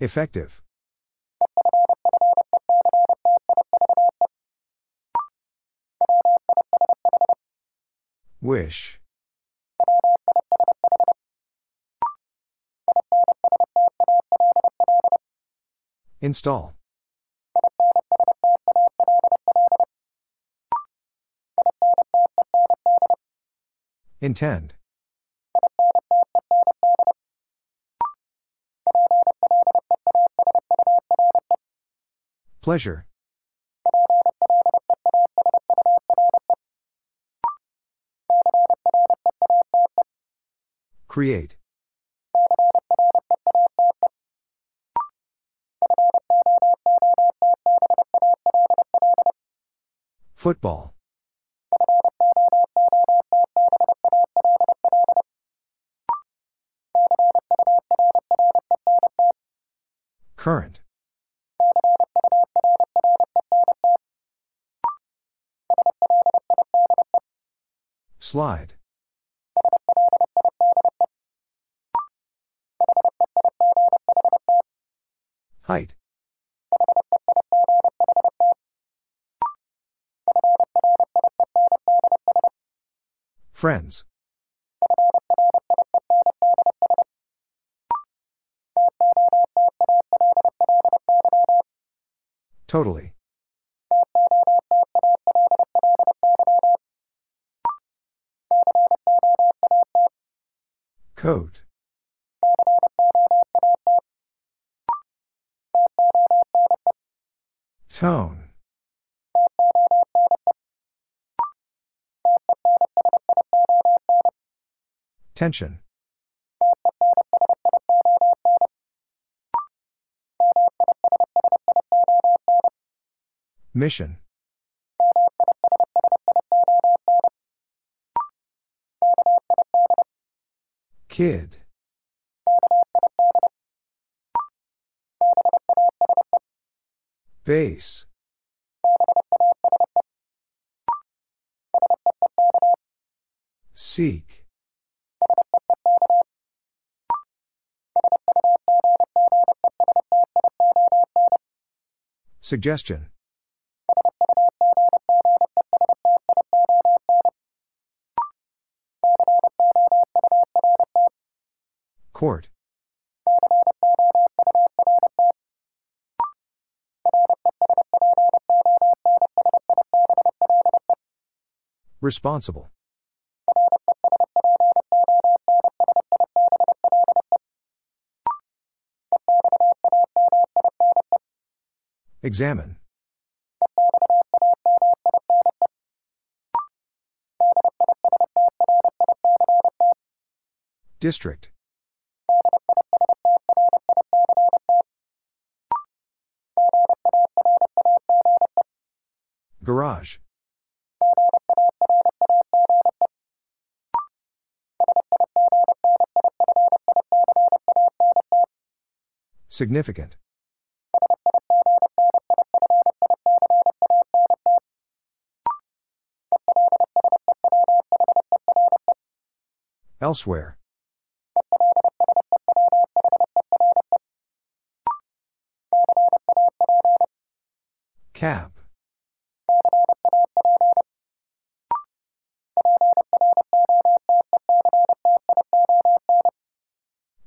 Effective. Wish. Install. Intend. Pleasure. Create. Football. Current. Slide. Height. Friends. Totally. Coat. Tone. Tension. Mission. Kid. Base. Seek. Suggestion. Court. Responsible. Examine. District. Significant. Elsewhere. Cap.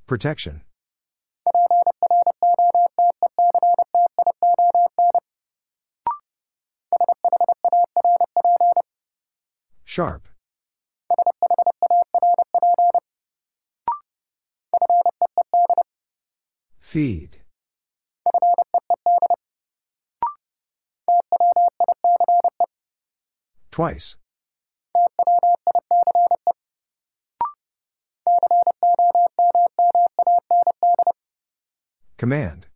Protection. Sharp. Feed. Twice. Command.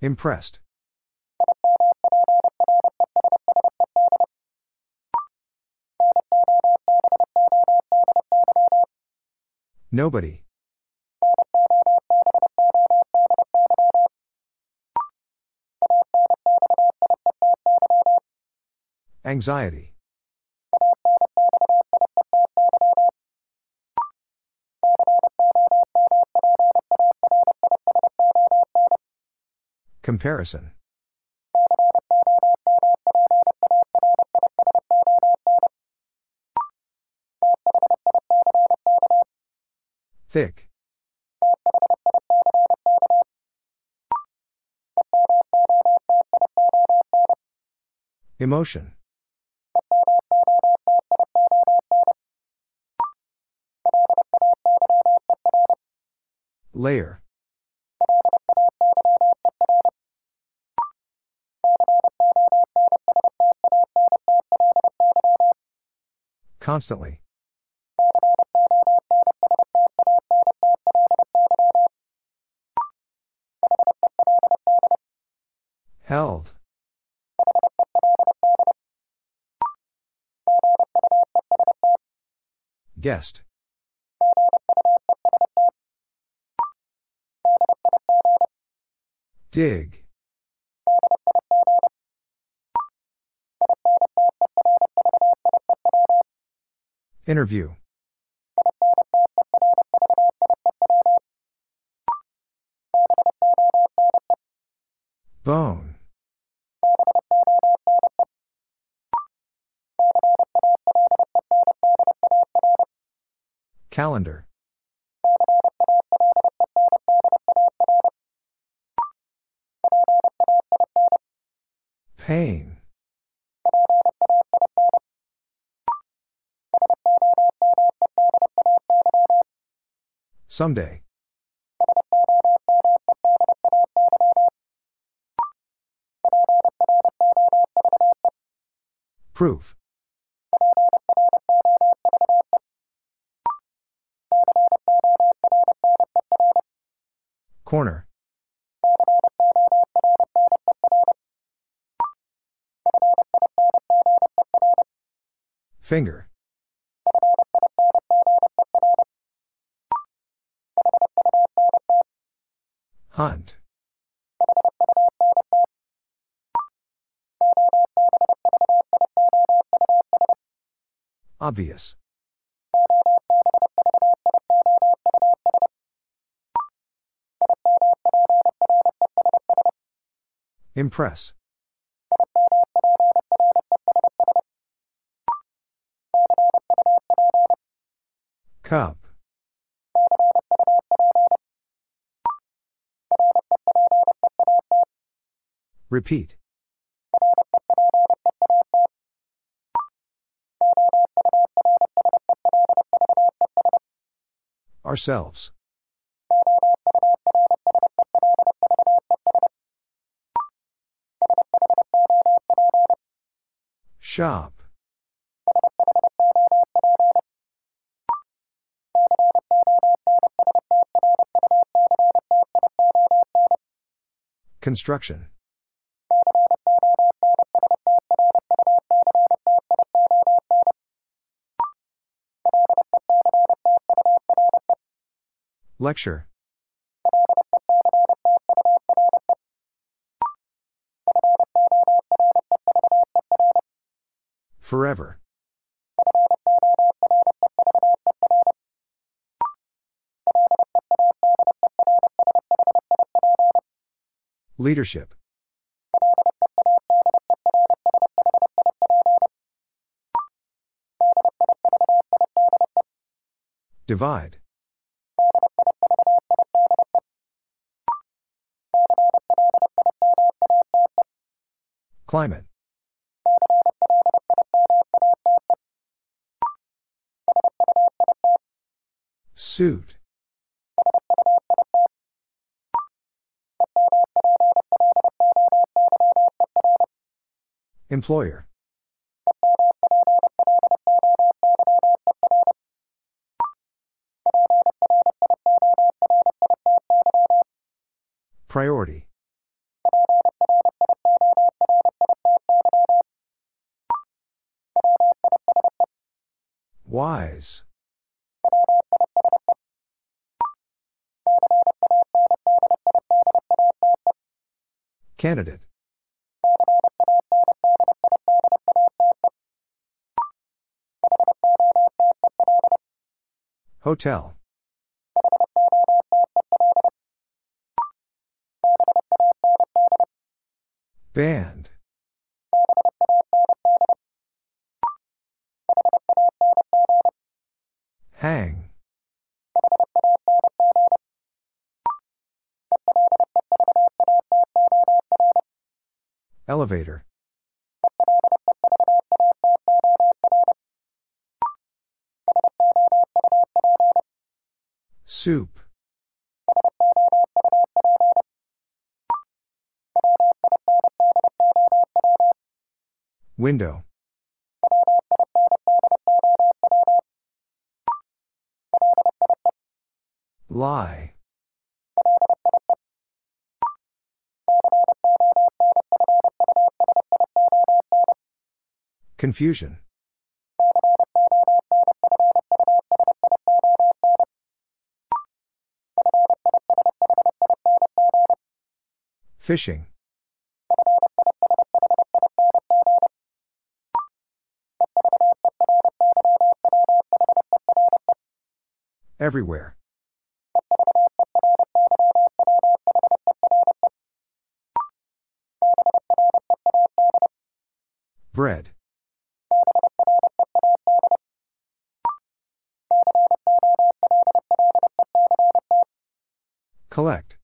Impressed. Nobody. Anxiety. Comparison. Thick. Emotion. Layer. Constantly. Held. Guest. Dig. Interview. Bone. Calendar. Pain. Someday. Proof. Corner. Finger. Hunt. Obvious. Impress. Cup. Repeat. Ourselves. Shop. Construction. Lecture. Forever. Leadership. Divide. Climate. Suit. Employer. Priority. Wise. Candidate. Hotel. Band. Hang. Elevator. Soup. Window. Lie. Confusion. Fishing. Everywhere. Bread. Collect.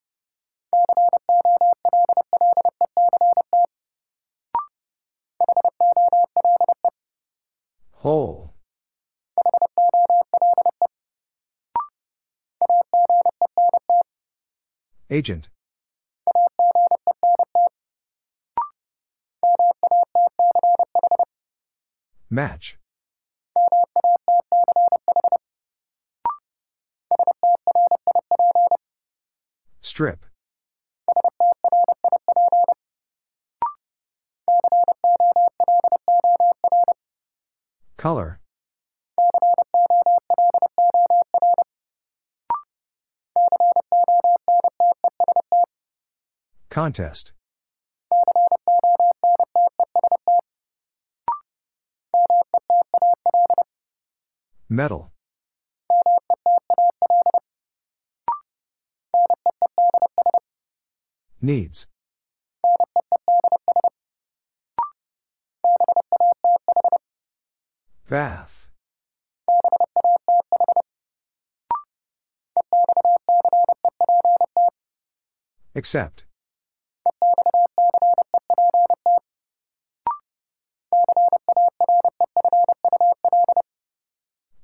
Whole. Agent. Match. Strip. Color. Contest. Metal. Needs. Bath. Accept.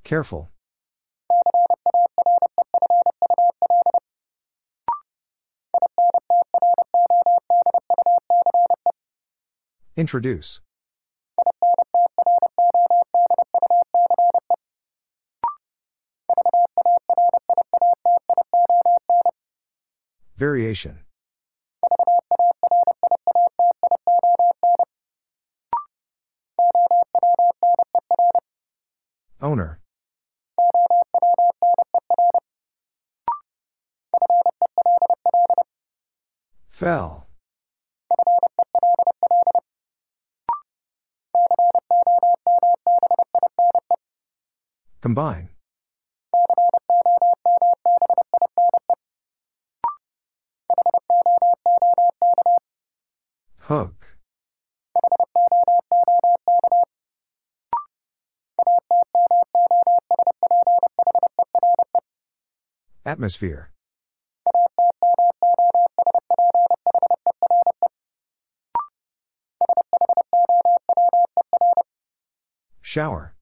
Careful. Introduce. Variation. Owner. Fell. Combine. Hook. Atmosphere. Shower.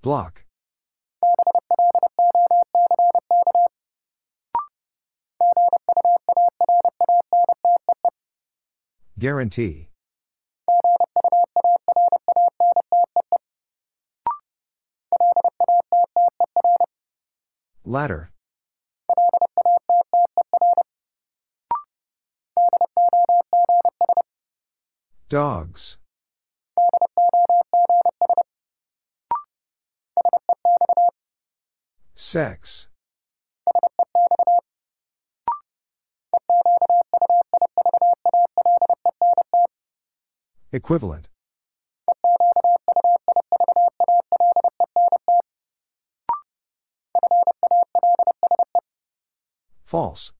Block. Guarantee. Ladder. Dogs. Sex. Equivalent. False.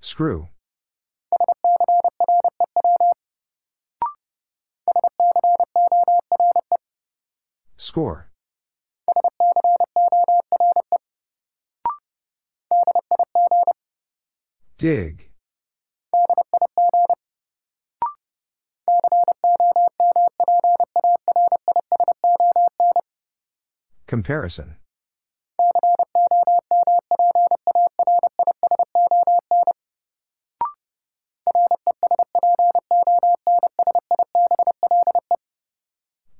Screw. Score. Dig. Comparison.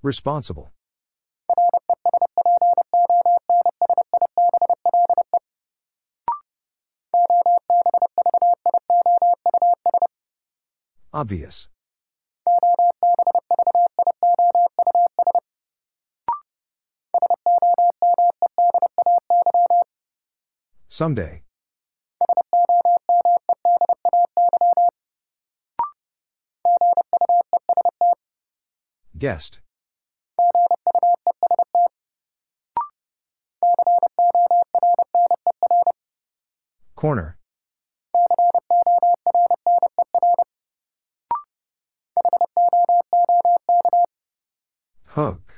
Responsible. Obvious. Someday. Guest. Corner. Hook.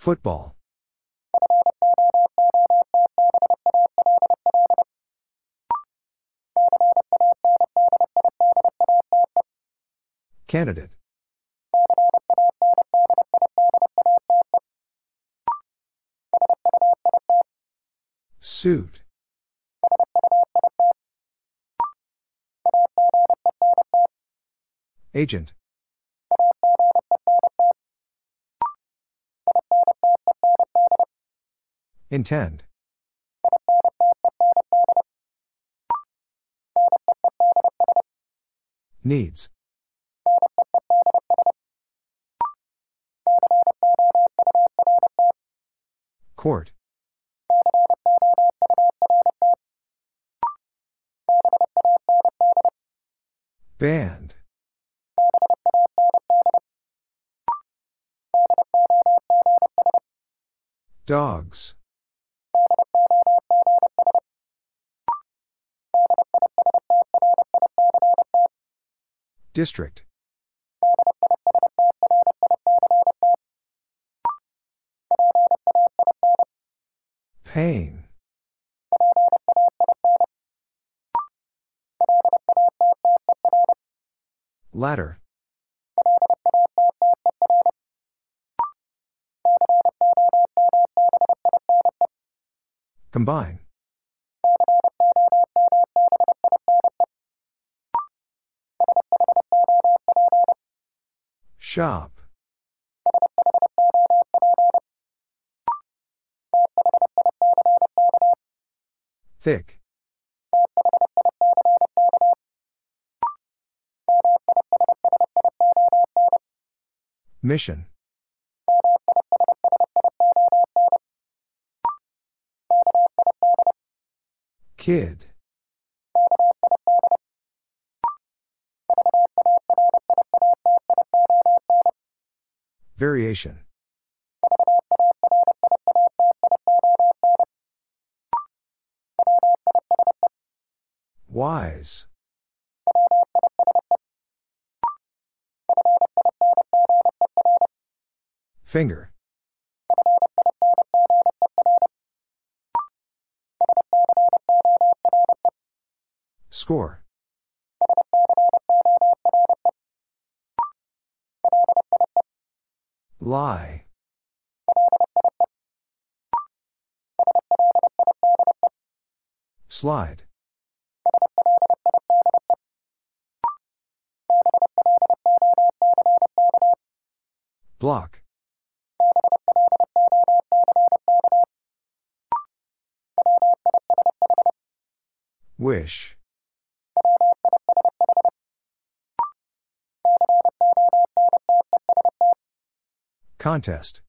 Football. Candidate. Suit. Agent. Intend. Needs. Court. Band. Dogs. District. Pain. Ladder. Combine. Shop. Thick. Mission. Kid. Variation. Wise. Finger. Score. Lie. Slide. Block. Wish. Contest.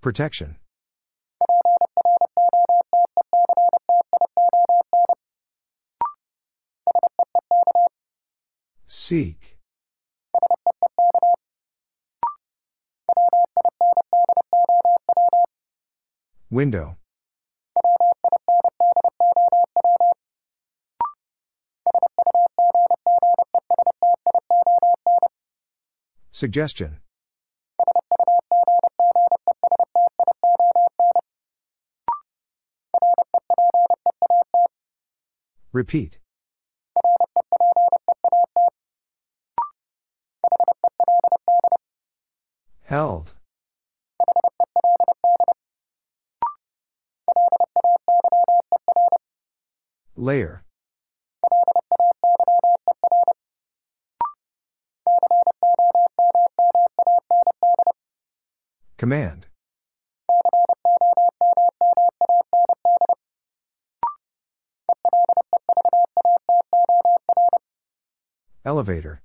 Protection. Seek. Window. Suggestion. Repeat. Held. Layer. Command. Elevator.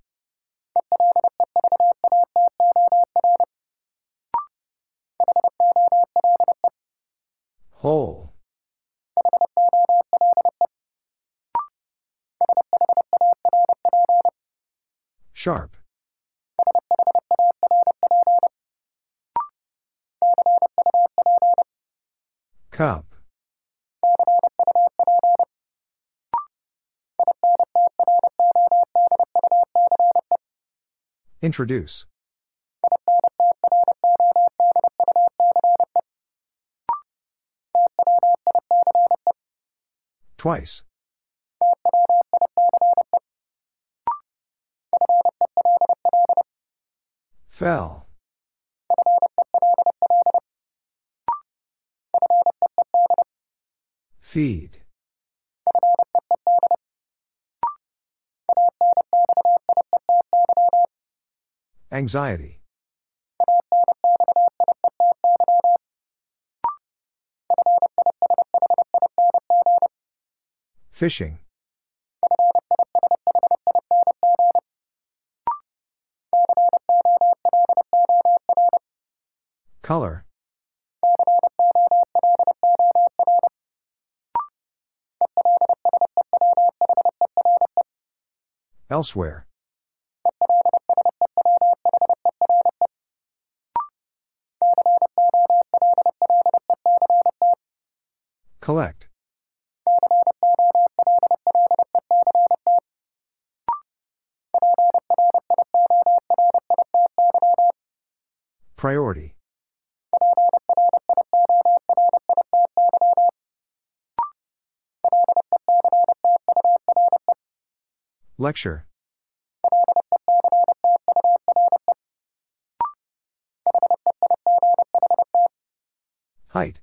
Whole. Sharp. Cup. Introduce. Twice. Fell. Feed. Anxiety. Fishing. Color. Elsewhere. Collect. Priority. Lecture. Height.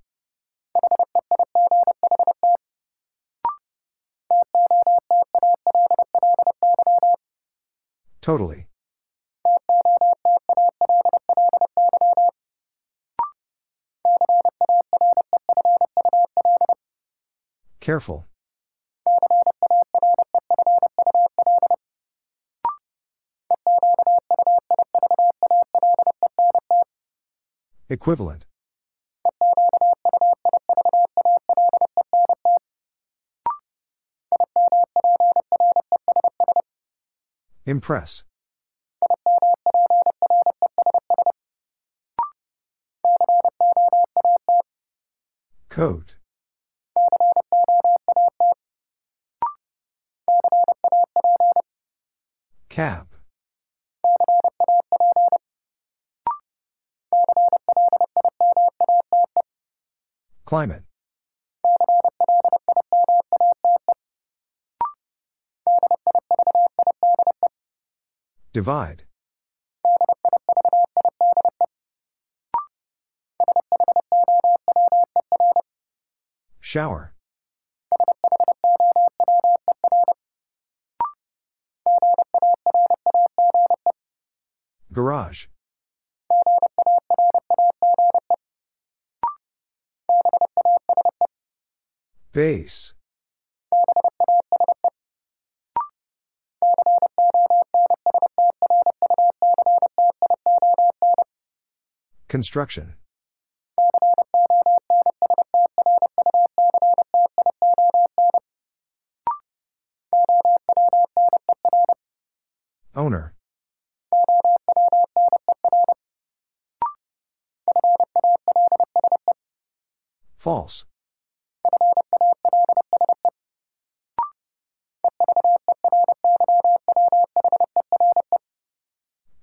Totally. Careful. Equivalent. Impress. Coat. Cap. Climate. Divide. Shower. Garage. Base. Construction. Owner. False.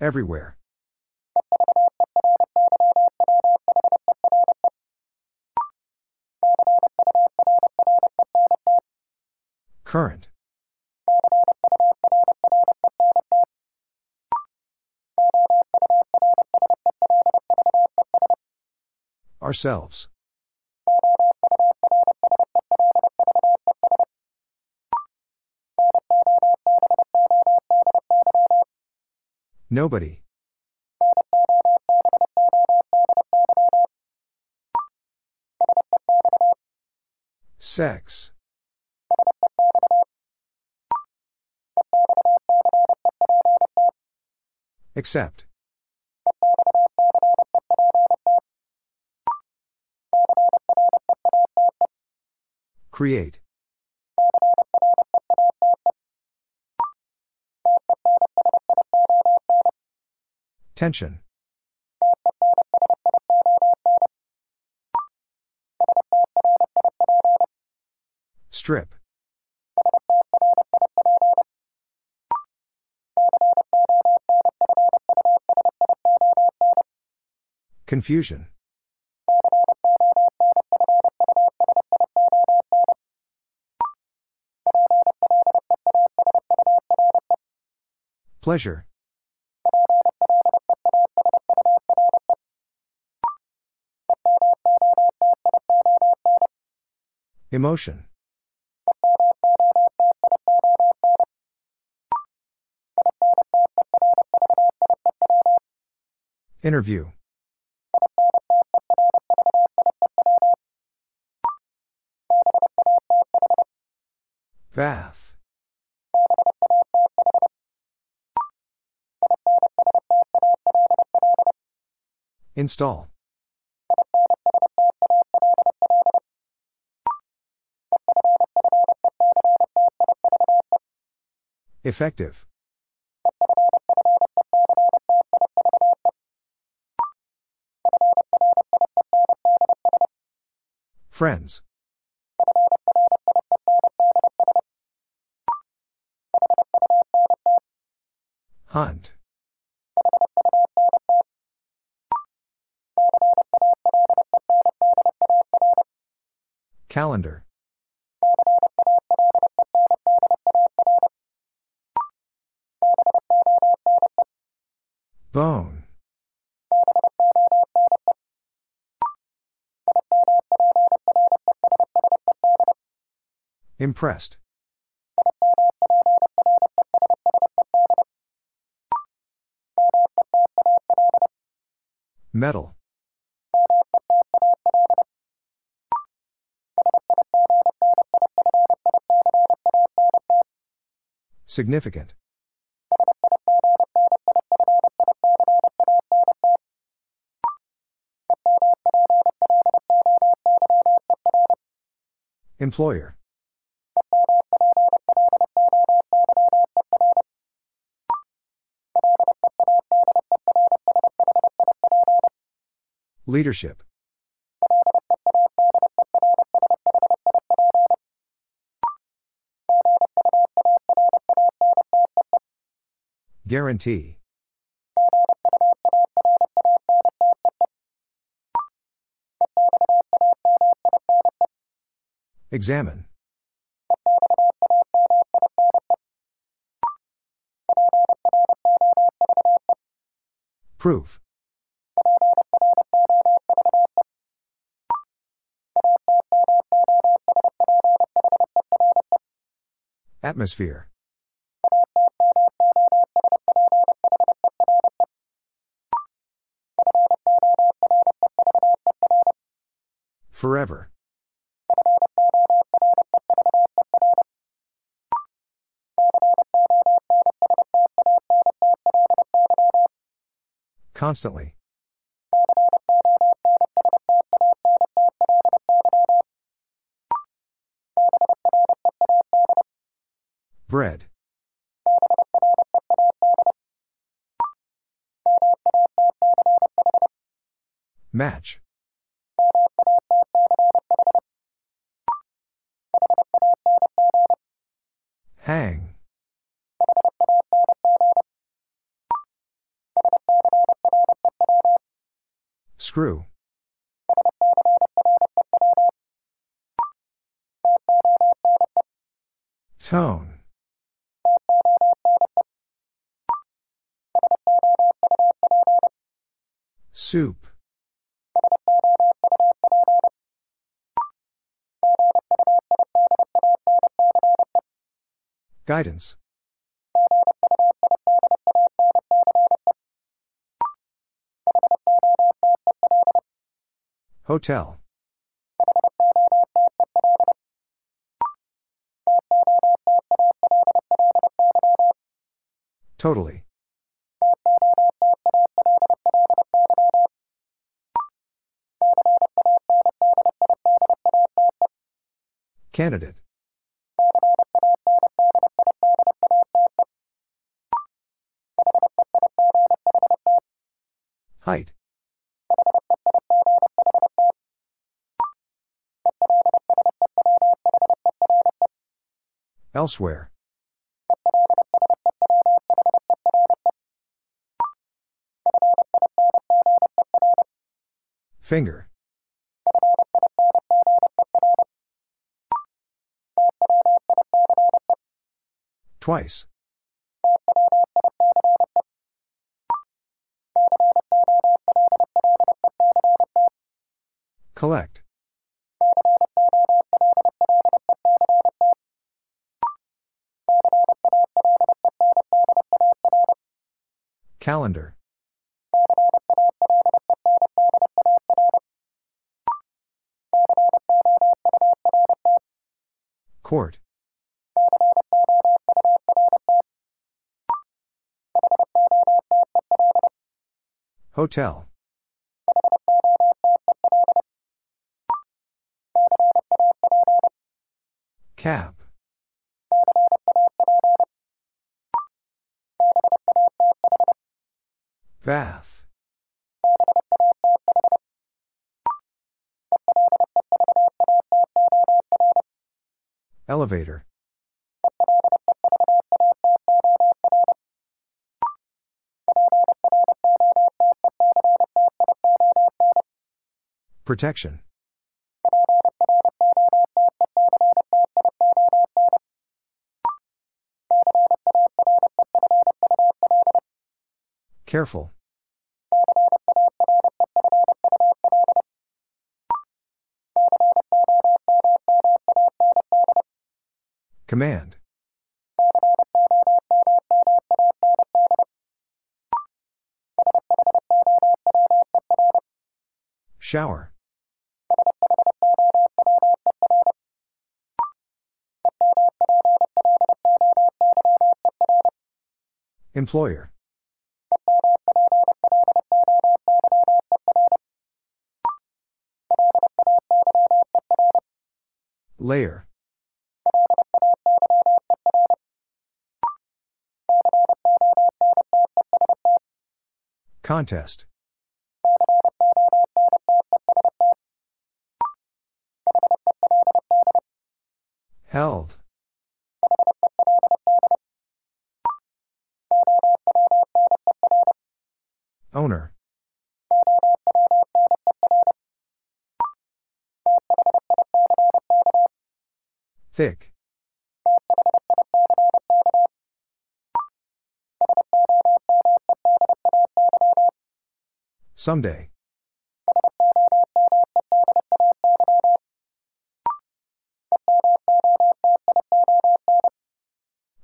Everywhere. Current. Ourselves. Nobody. Sex. Except. Create. Tension. Strip. Confusion. Pleasure. Emotion. Interview. Bath. Install. Effective. Friends. Hunt. Calendar. Bone. Impressed. Metal. Significant. Employer. Leadership. Guarantee. Examine. Proof. Atmosphere. Forever. Constantly. Bread. Match. Screw. Tone. Soup. Guidance. Hotel. Totally. Candidate. Elsewhere. Finger. Twice. Collect. Calendar. Court. Hotel. Cap. Bath. Elevator. Protection. Careful. Command. Shower. Employer. Layer. Contest. Held. Owner. Thick. Someday.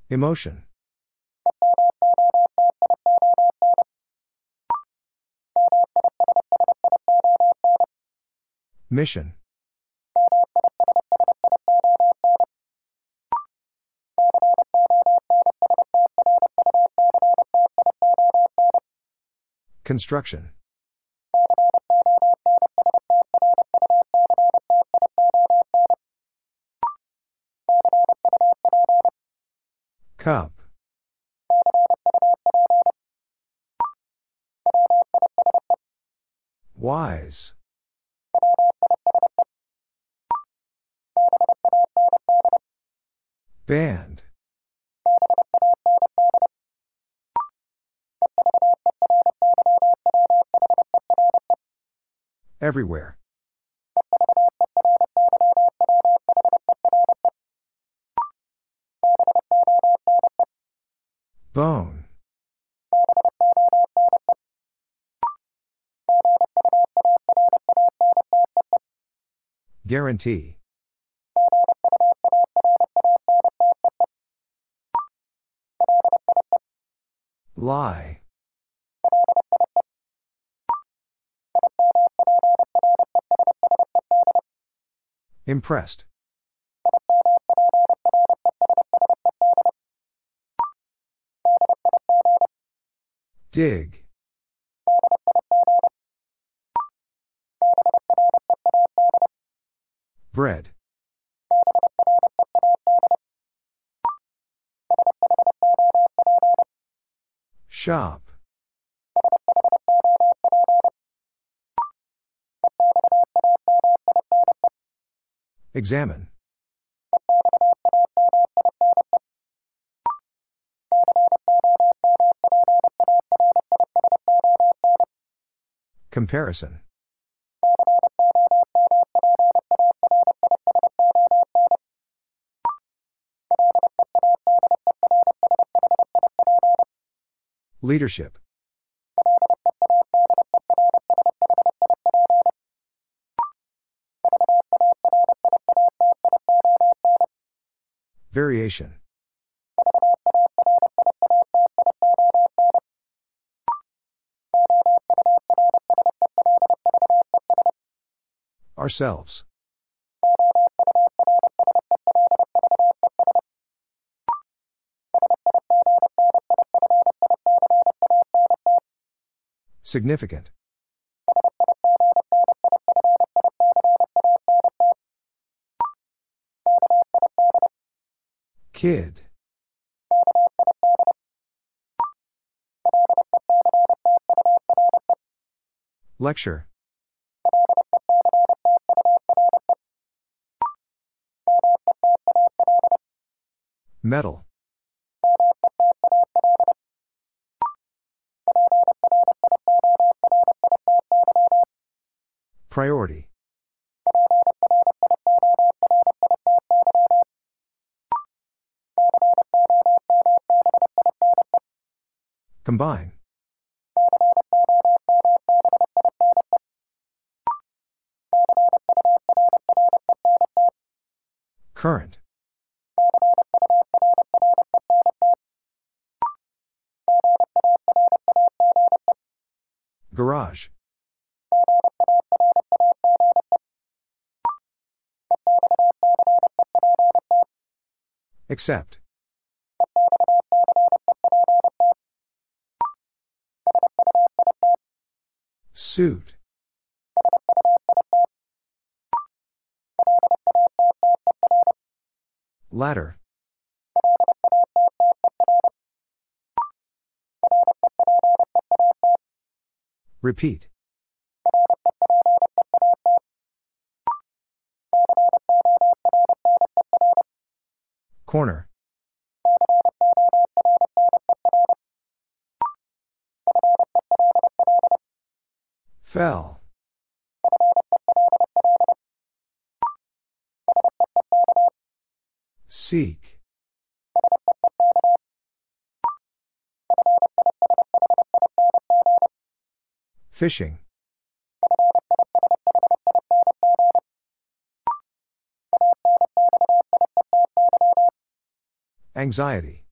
Emotion. Mission. Construction. Cup. Wise. Band. Everywhere. Bone. Guarantee. Lie. Impressed. Dig. Bread. Shop. Examine. Comparison. Leadership. Variation. Ourselves. Significant. Kid. Lecture. Metal. Priority. Combine. Current. Accept. Suit. Ladder. Repeat. Corner. Fell. Seek. Fishing. Anxiety.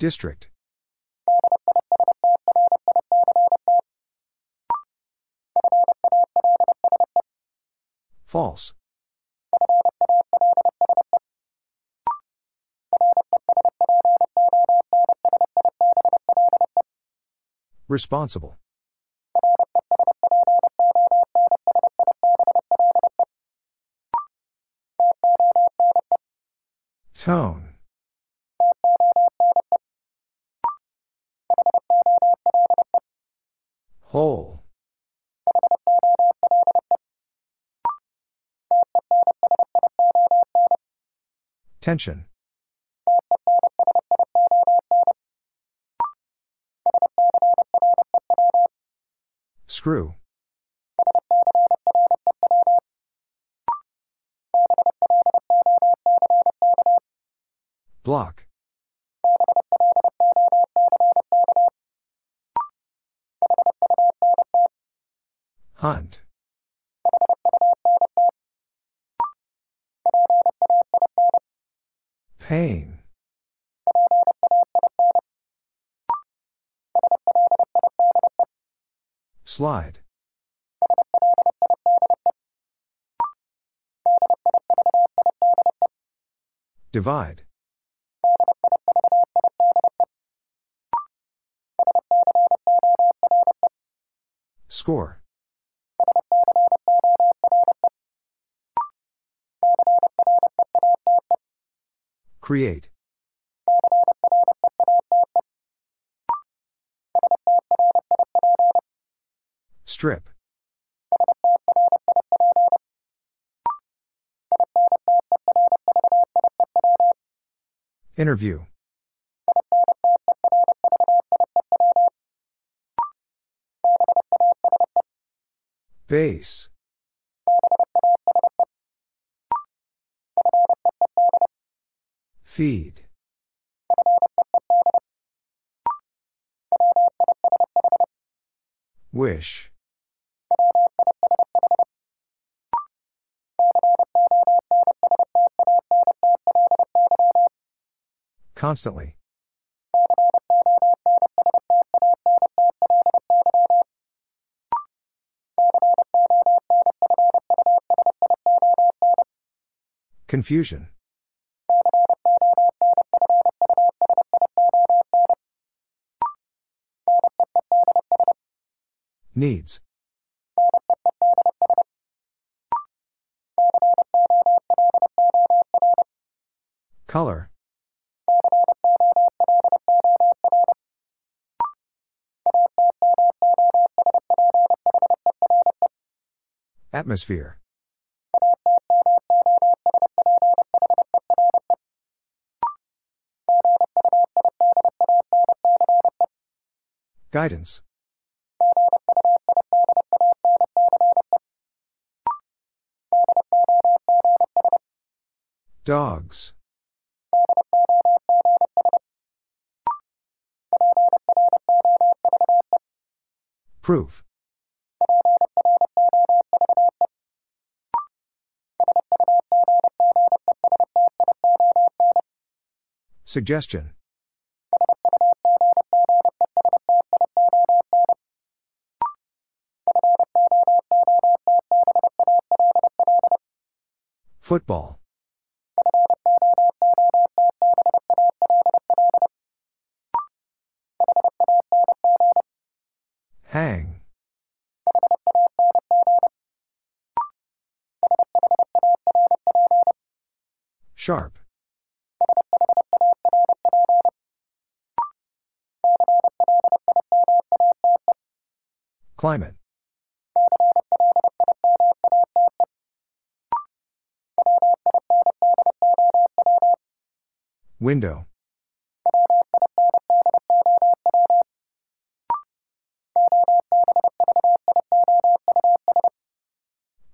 District. False. Responsible. Tone. Whole. Tension. Screw. Block. Hunt. Pain. Slide. Divide. Score. Create. Strip. Interview. Base. Feed. Wish. Constantly. Confusion. Needs. Color. Atmosphere. Guidance. Dogs. Proof. Suggestion. Football. Hang. Sharp. Climate. Window.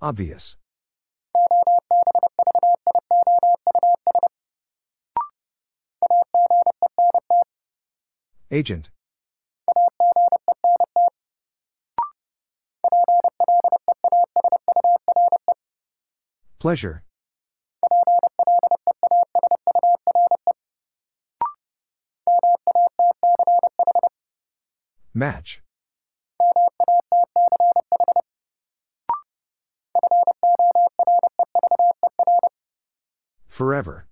Obvious. Agent. Pleasure. Match. Forever.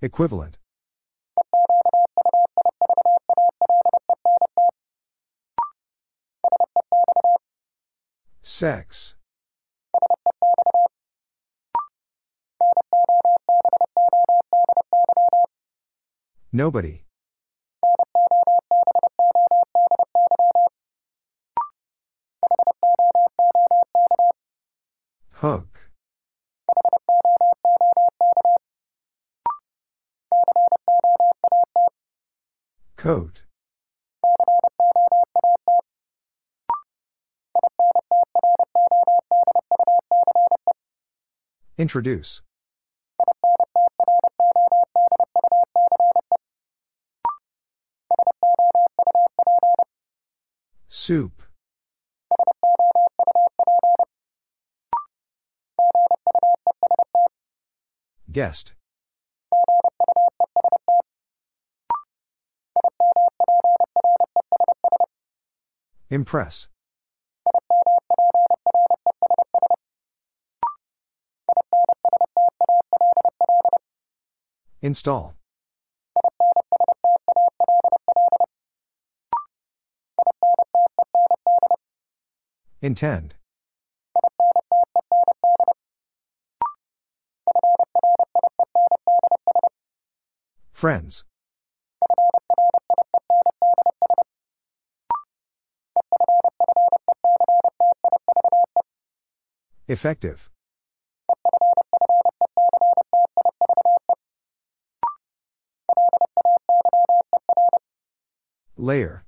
Equivalent. Sex. Nobody. Hook. Coat. Introduce. Soup. Guest. Impress. Install. Intend. Friends. Effective. Layer.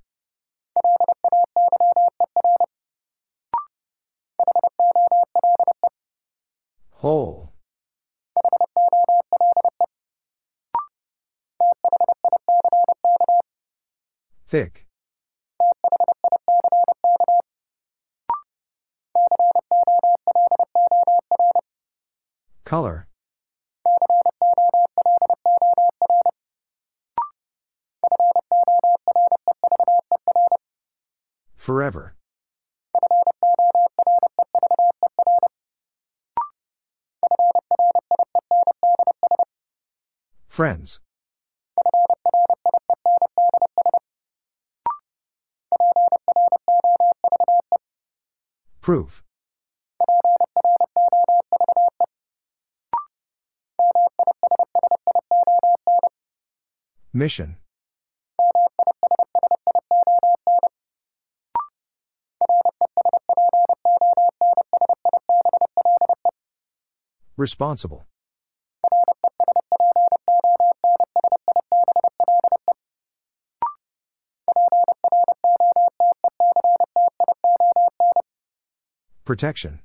Thick. Color. Forever. Friends. Proof. Mission. Responsible. Protection.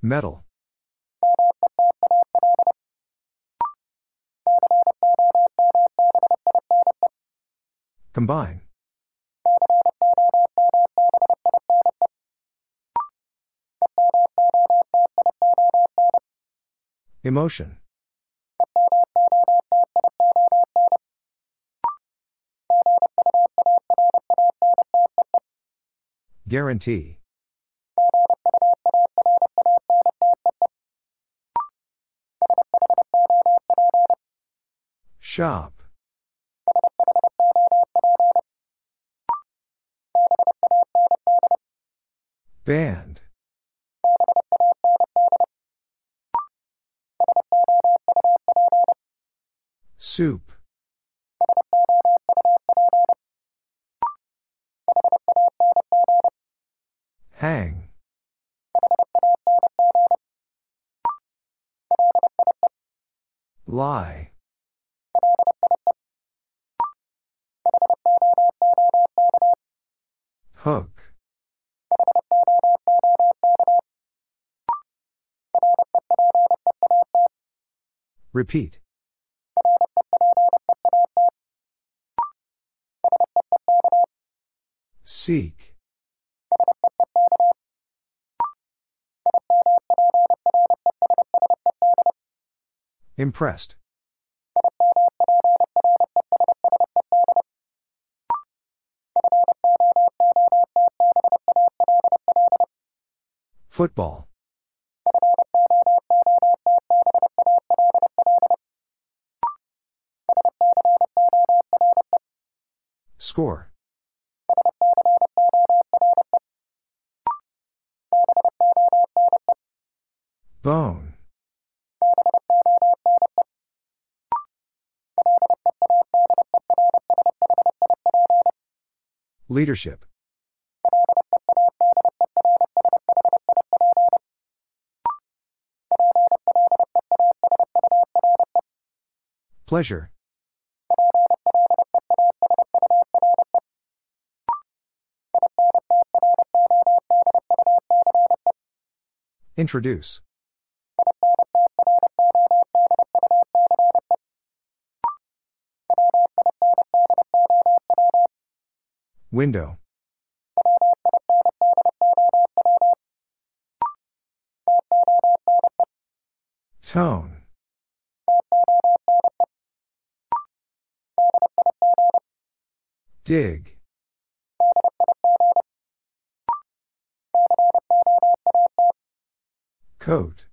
Metal. Combine. Emotion. Guarantee. Shop. Band. Soup. Hang. Lie. Hook. Repeat. Seek. Impressed. Football. Score. Bone. Leadership. Pleasure. Introduce. Window. Tone. Dig. Coat.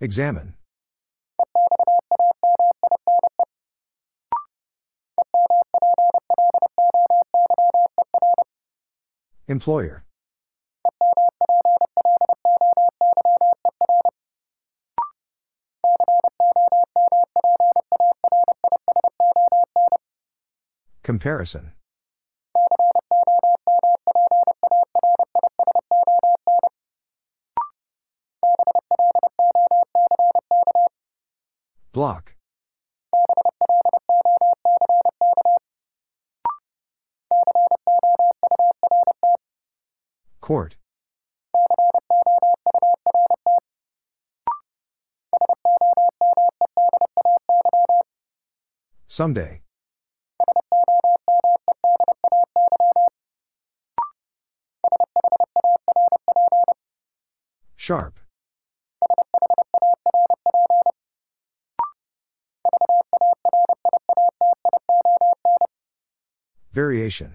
Examine. Employer. Comparison. Block. Court. Someday. Sharp. Variation.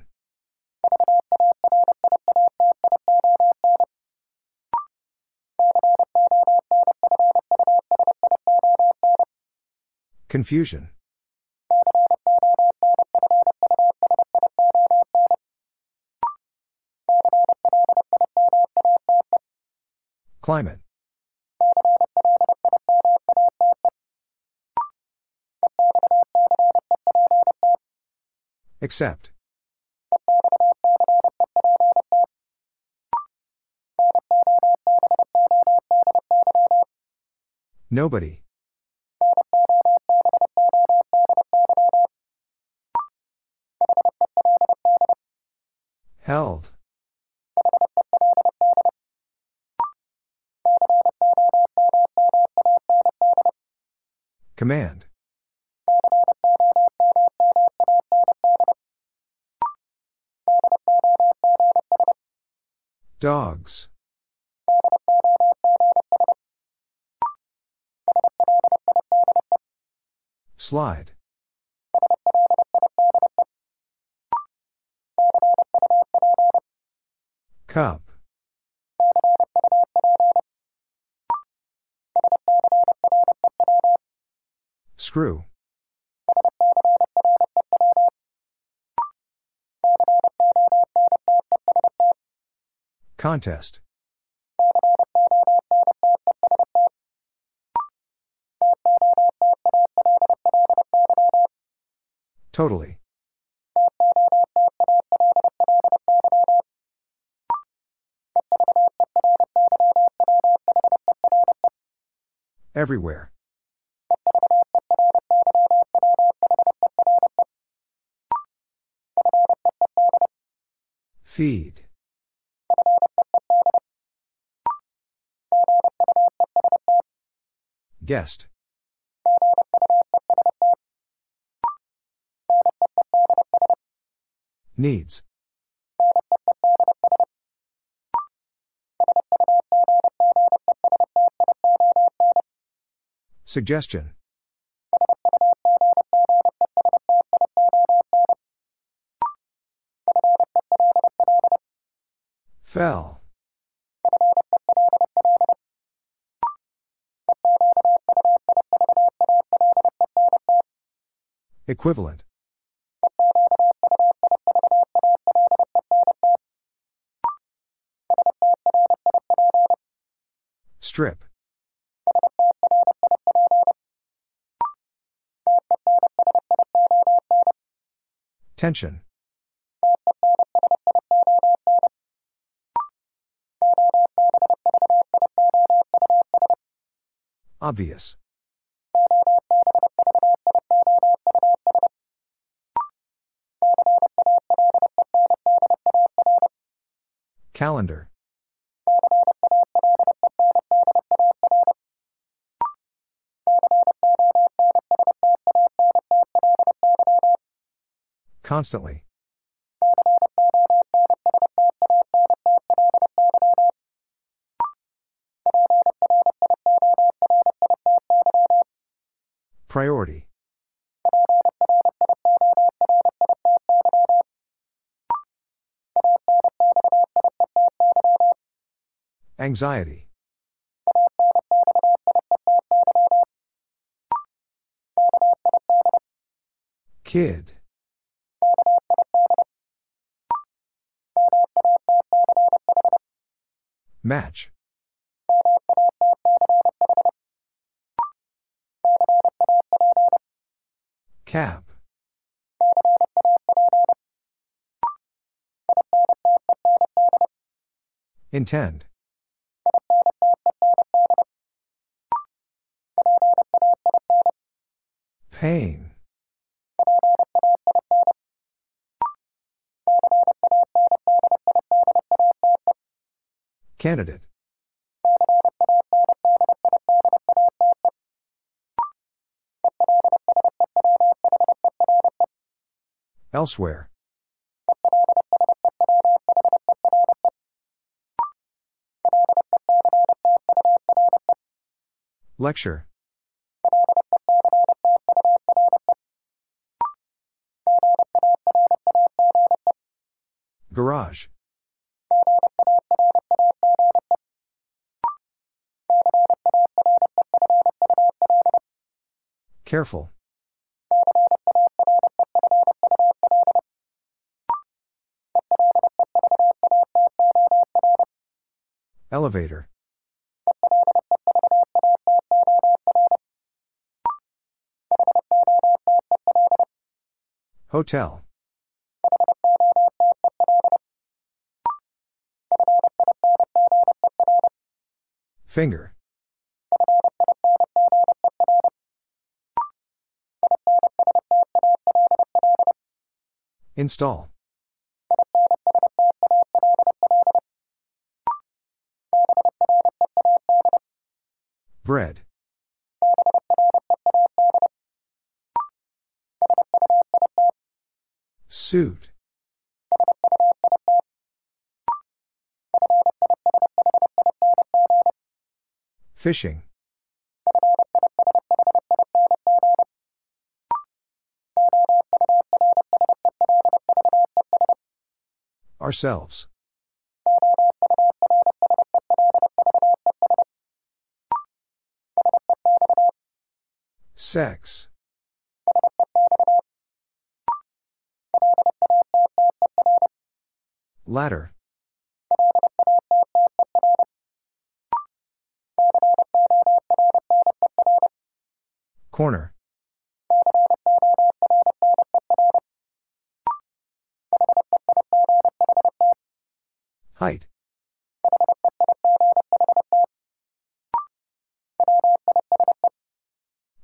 Confusion. Climate. Accept. Nobody. Held. Command. Dogs. Slide. Cup. Screw. Contest. Totally. Everywhere. Feed. Guest. Needs. Suggestion. Fell. Equivalent. Strip. Tension. Obvious. Calendar. Constantly. Priority. Anxiety. Kid. Match. Cap. Intend. Pain. Candidate. Elsewhere. Lecture. Garage. Careful. Elevator. Hotel. Finger. Install. Bread. Suit. Fishing. Ourselves. Sex. Ladder. Corner. Height.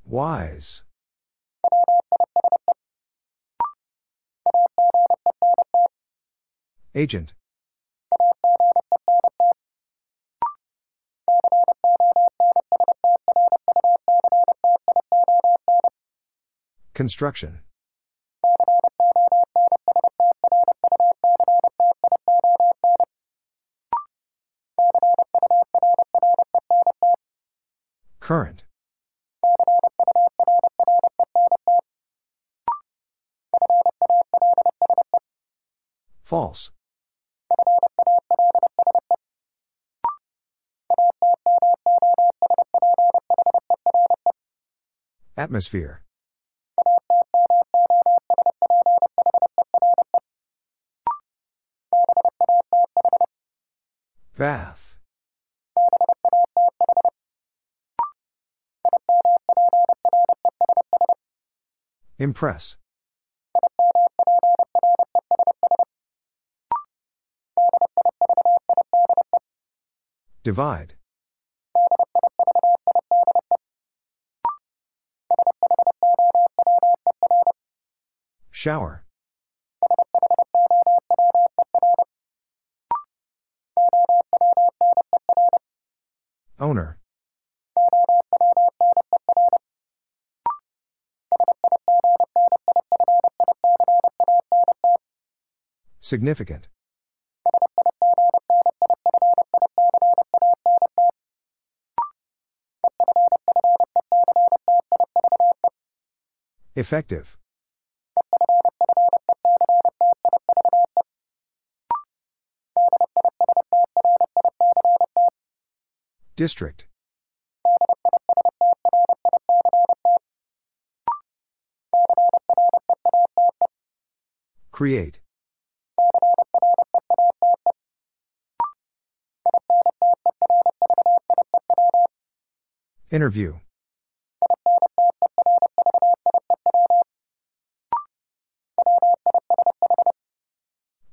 Wise. Agent. Construction. Current. False. Atmosphere. Bath. Impress. Divide. Shower. Owner. Significant. Effective. District. Create. Interview.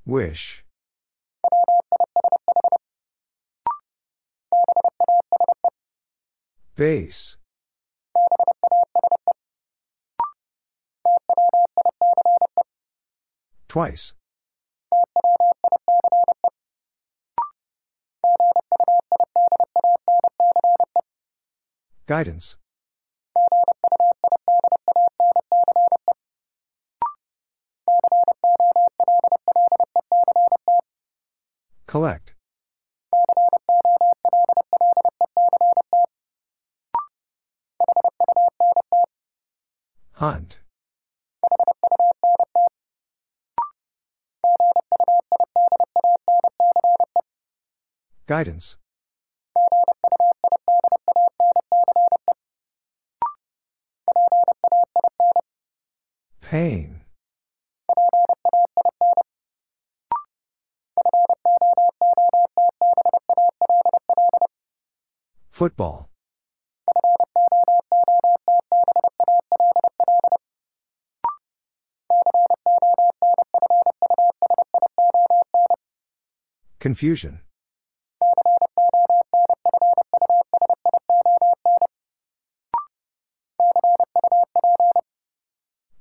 Wish. Base. Twice. Guidance. Collect. Hunt. Guidance. Pain. Football. Confusion.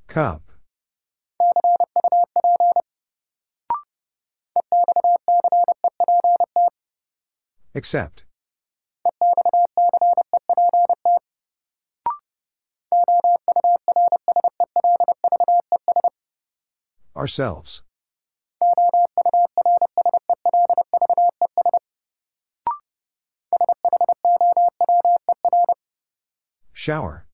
Cup. Accept. Ourselves. Shower.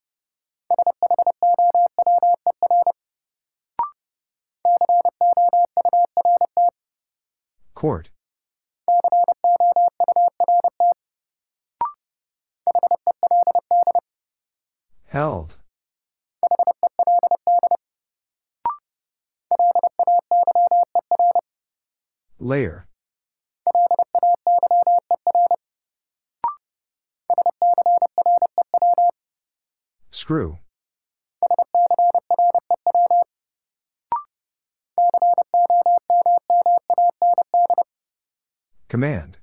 Court. Held. Layer. Screw. Command.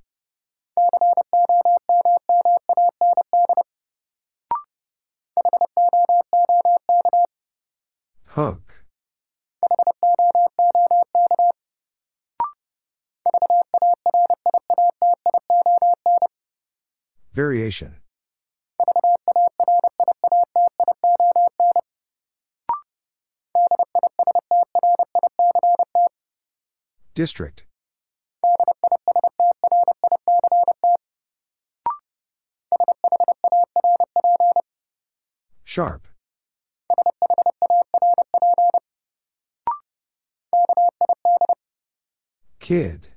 Hook. Variation. District. Sharp. Kid.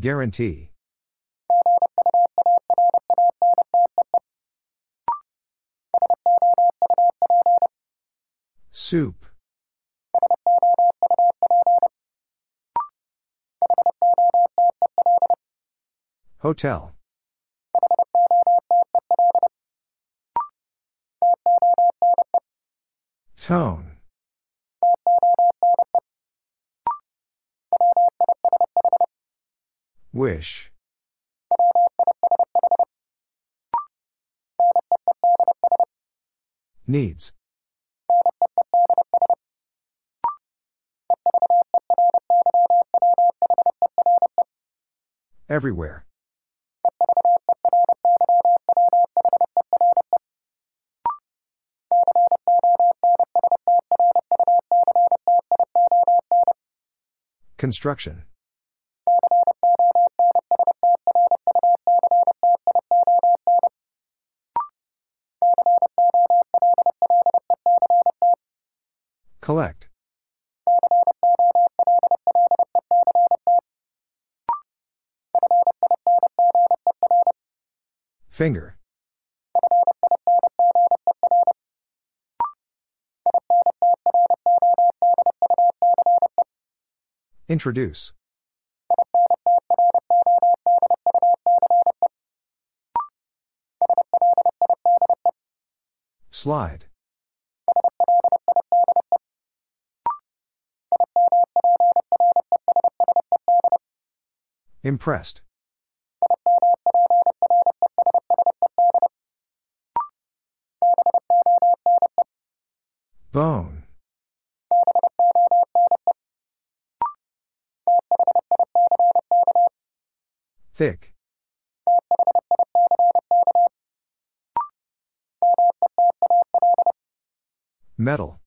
Guarantee. Soup. Hotel. Tone. Wish. Needs. Everywhere. Construction. Collect. Finger. Introduce. Slide. Impressed. Bone. Thick. Metal.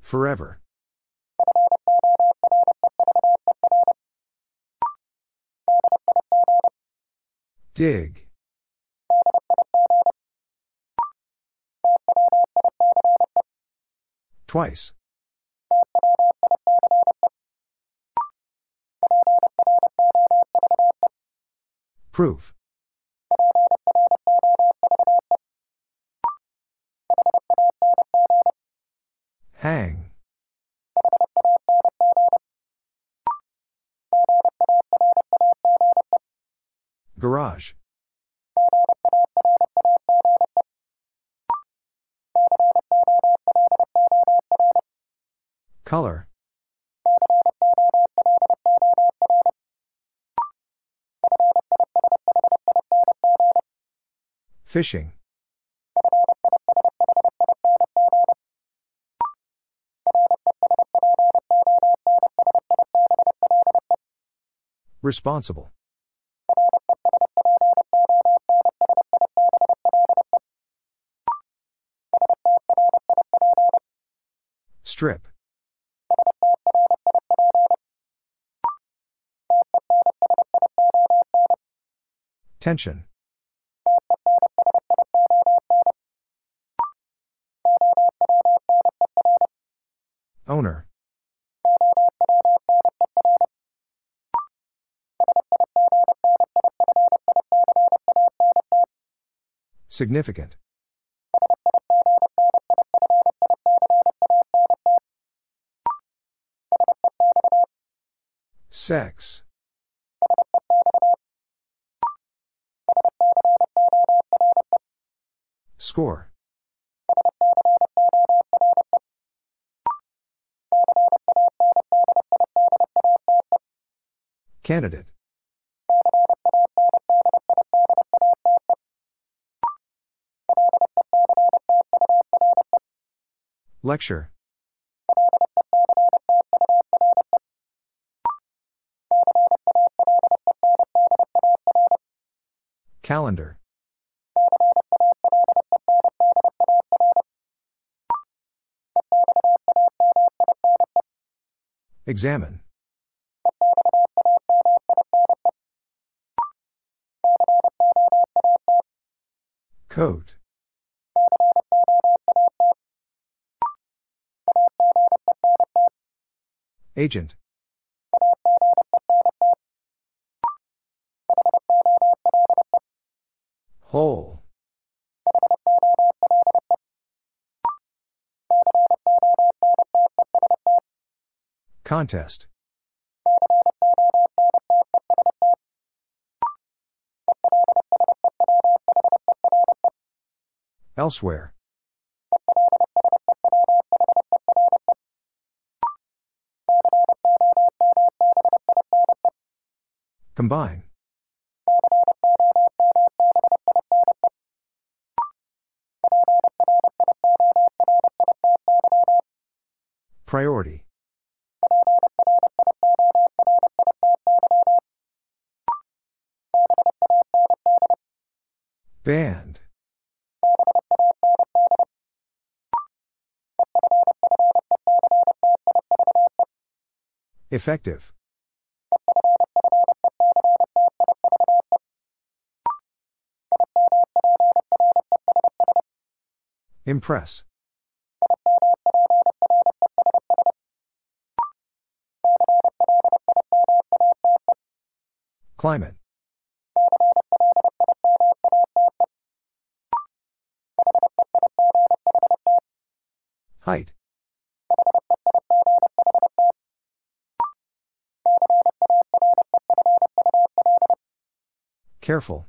Forever. Dig. Twice. Proof. Hang. Garage. Color. Fishing. Responsible. Strip. Tension. Owner. Significant. Sex. Score. Candidate. Lecture. Calendar. Examine. Coat. Agent. Contest. Elsewhere. Combine. Priority. Band. Effective. Impress. Climate. Height. Careful.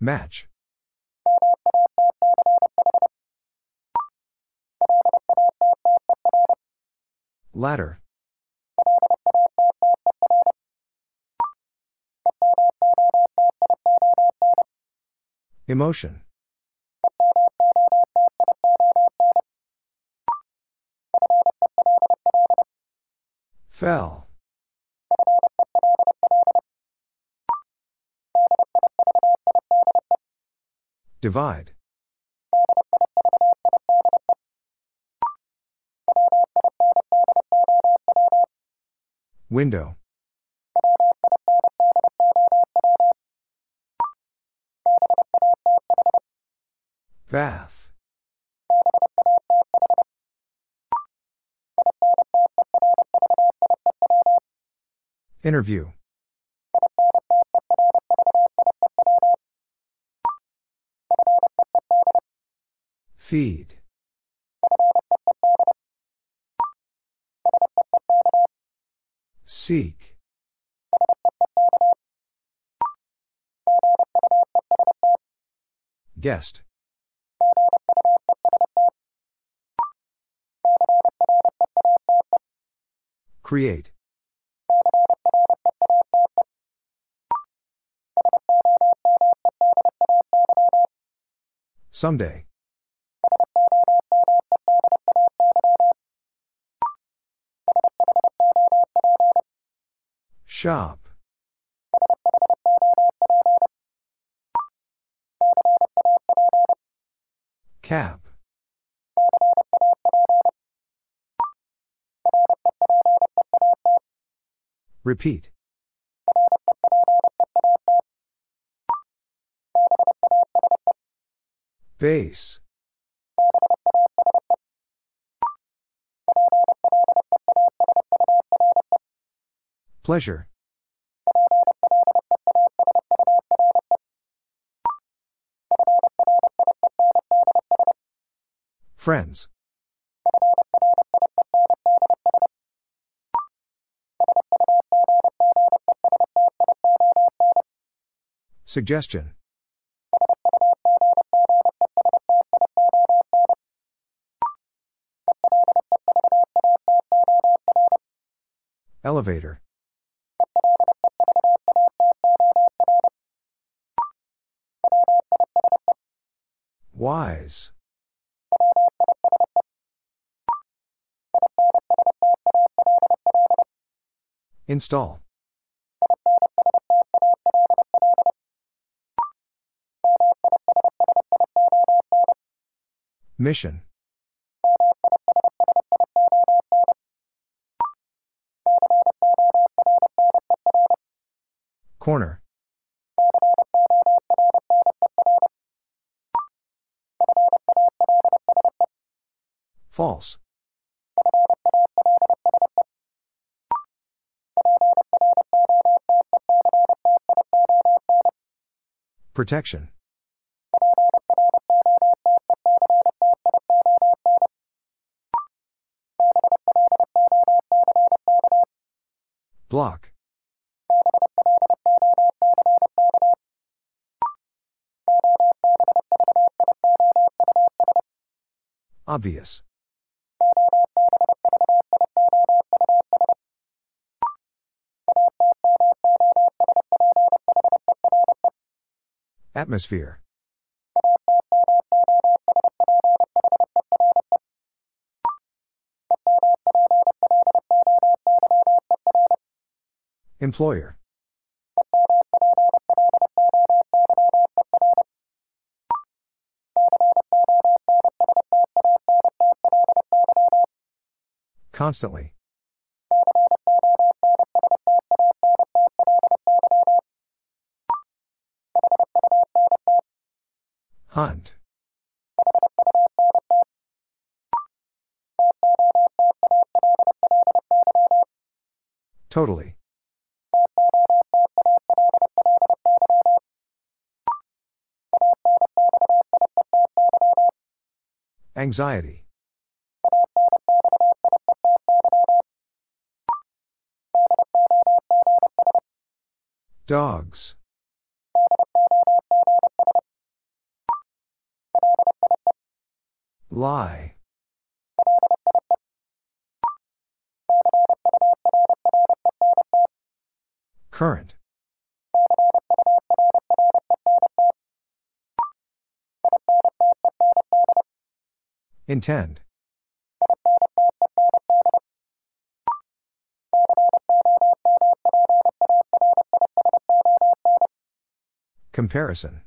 Match. Ladder. Emotion. Fell. Divide. Window. Bath. Interview. Feed. Seek. Guest. Create. Someday. Shop. Cap. Repeat. Base. Pleasure. Friends. Suggestion. Elevator. Wise. Install. Mission. Corner. False. Protection. Block. Obvious. Atmosphere. Employer. Constantly. Hunt. Totally. Anxiety. Dogs. Lie. Current. Intend. Comparison.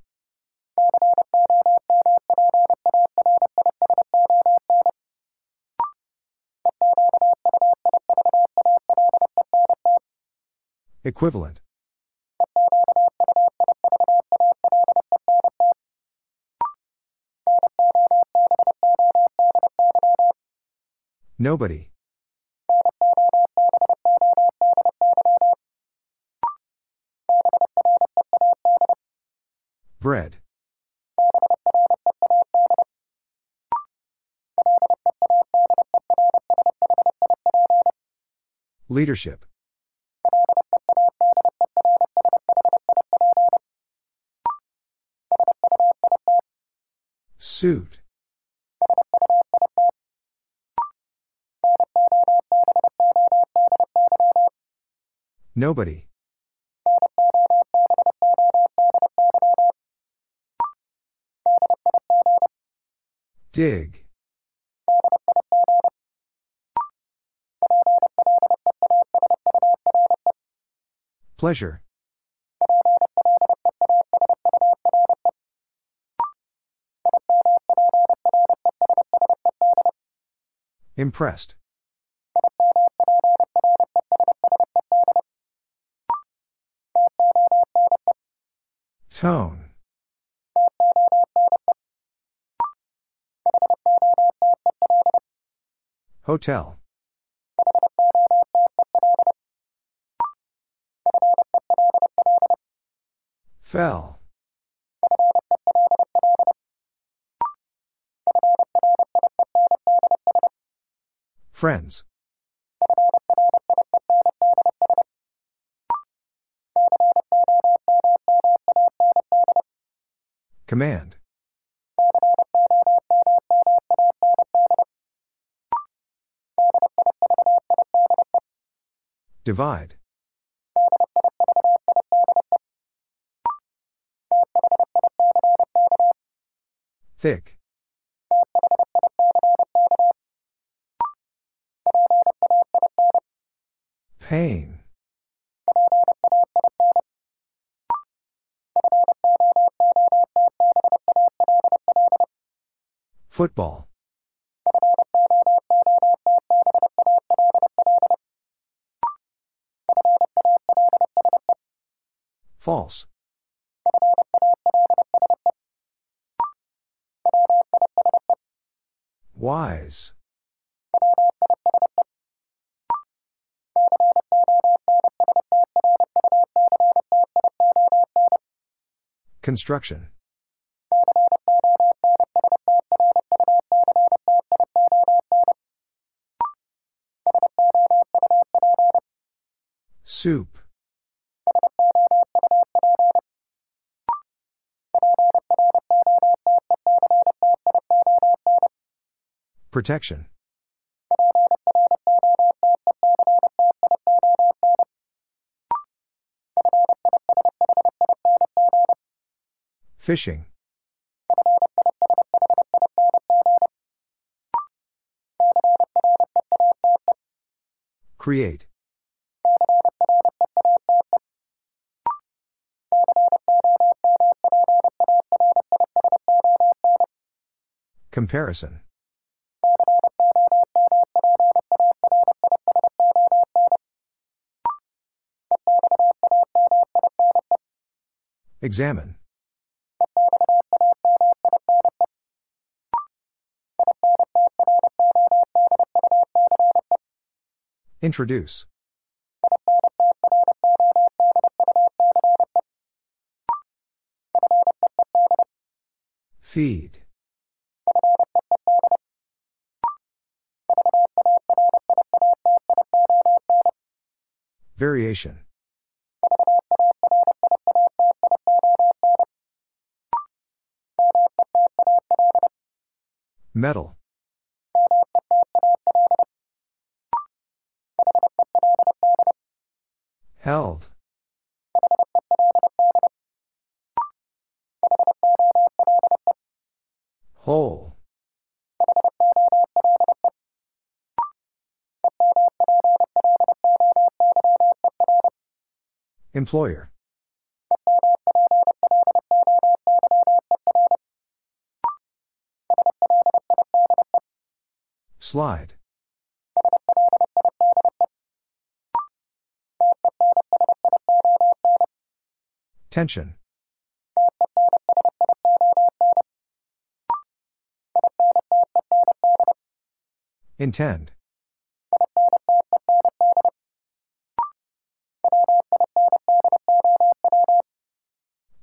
Equivalent. Nobody. Bread. Leadership. Suit. Nobody. Dig. Pleasure. Impressed. Tone. Hotel. Fell. Friends. Command. Divide. Thick. Pain. Football. False. Wise. Construction. Soup. Protection. Fishing. Create. Comparison. Examine. Introduce. Feed. Variation. Metal. Held. Employer. Slide. Tension. Intend.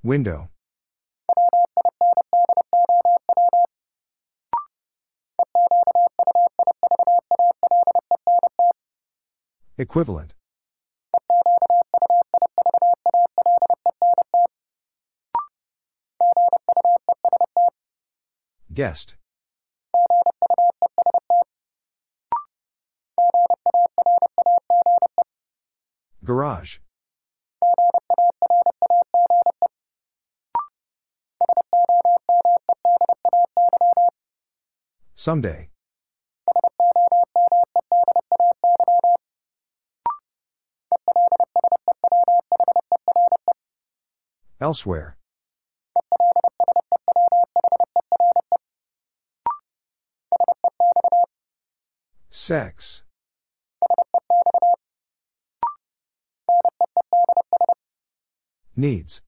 Window. Equivalent. Guest. Garage. Someday. Elsewhere. Sex. Needs.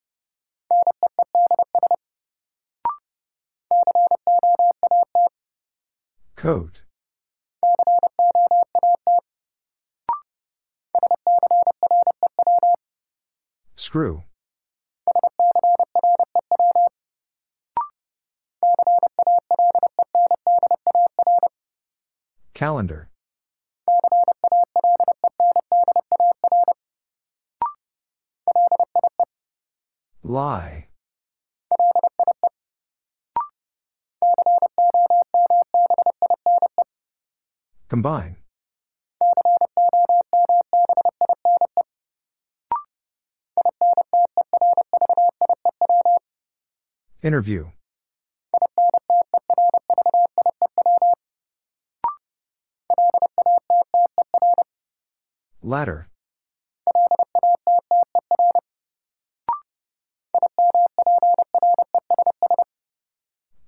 Coat. Screw. Calendar. Lie. Combine. Interview. Ladder.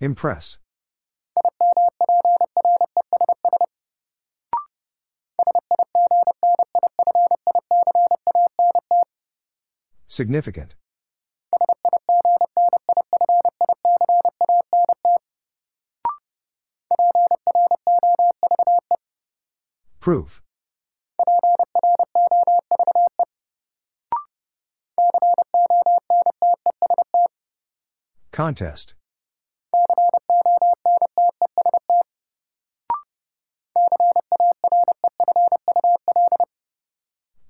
Impress. Significant. Proof. Contest.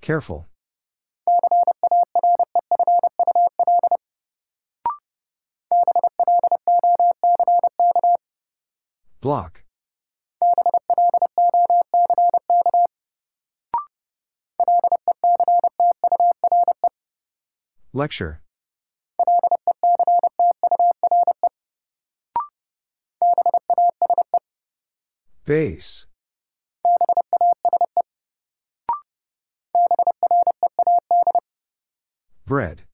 Careful. Block. Lecture. Base. Bread.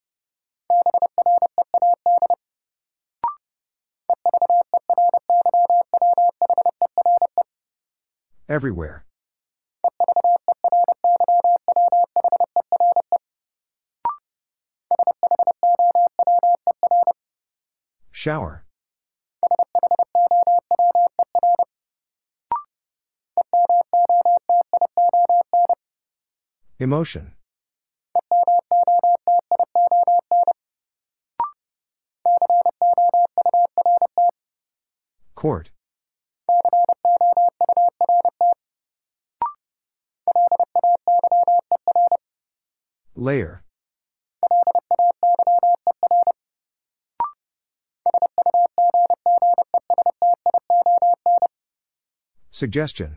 Everywhere. Shower. Emotion. Court. Layer. Suggestion.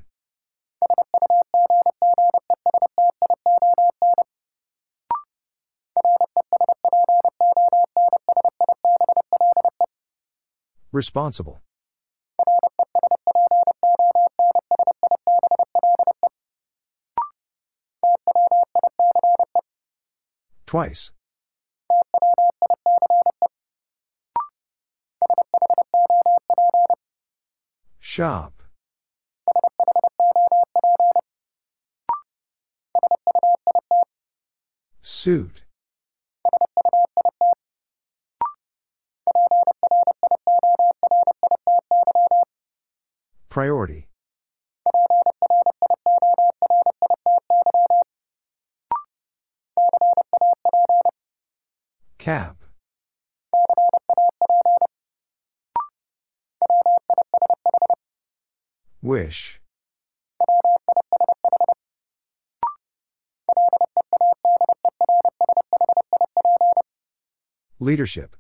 Responsible. Twice. Shop. Suit. Priority. Cap. Wish. Leadership.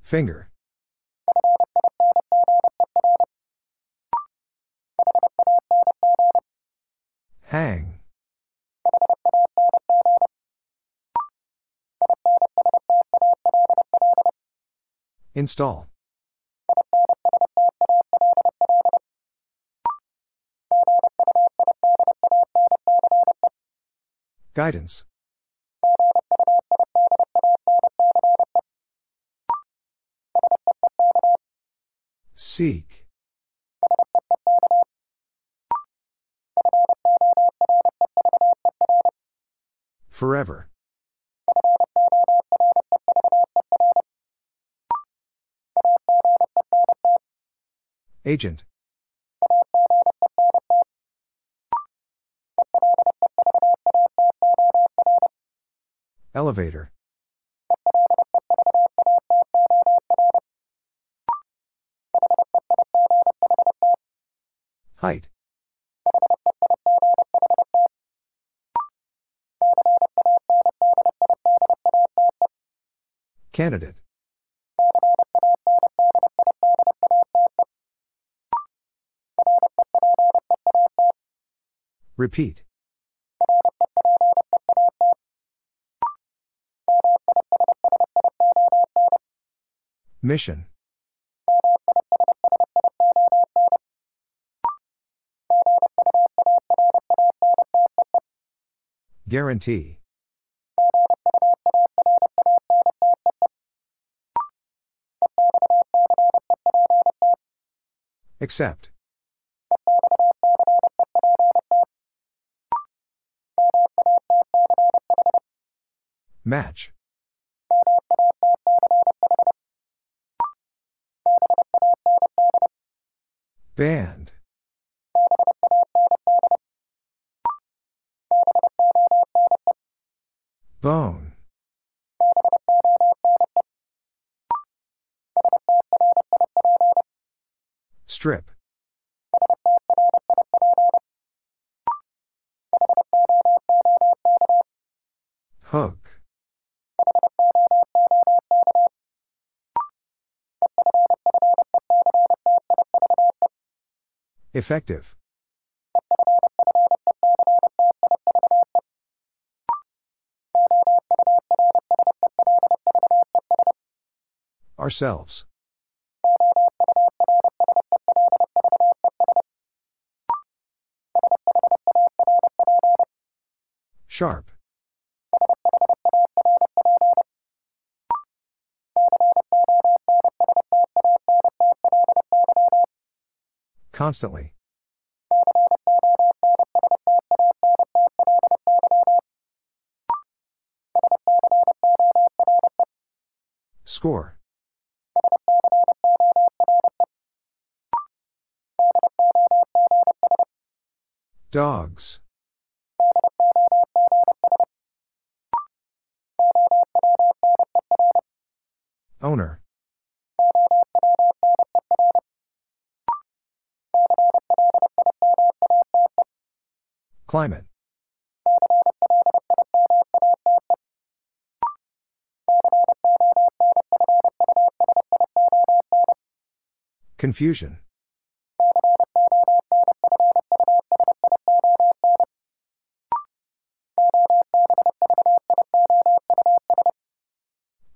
Finger. Hang. Install. Guidance. Seek. Forever. Agent. Elevator. Candidate. Repeat. Mission. Guarantee. Accept. Match. Band. Bone. Strip. Hook. Effective. Ourselves. Sharp. Constantly. Score. Dogs. Climate. Confusion.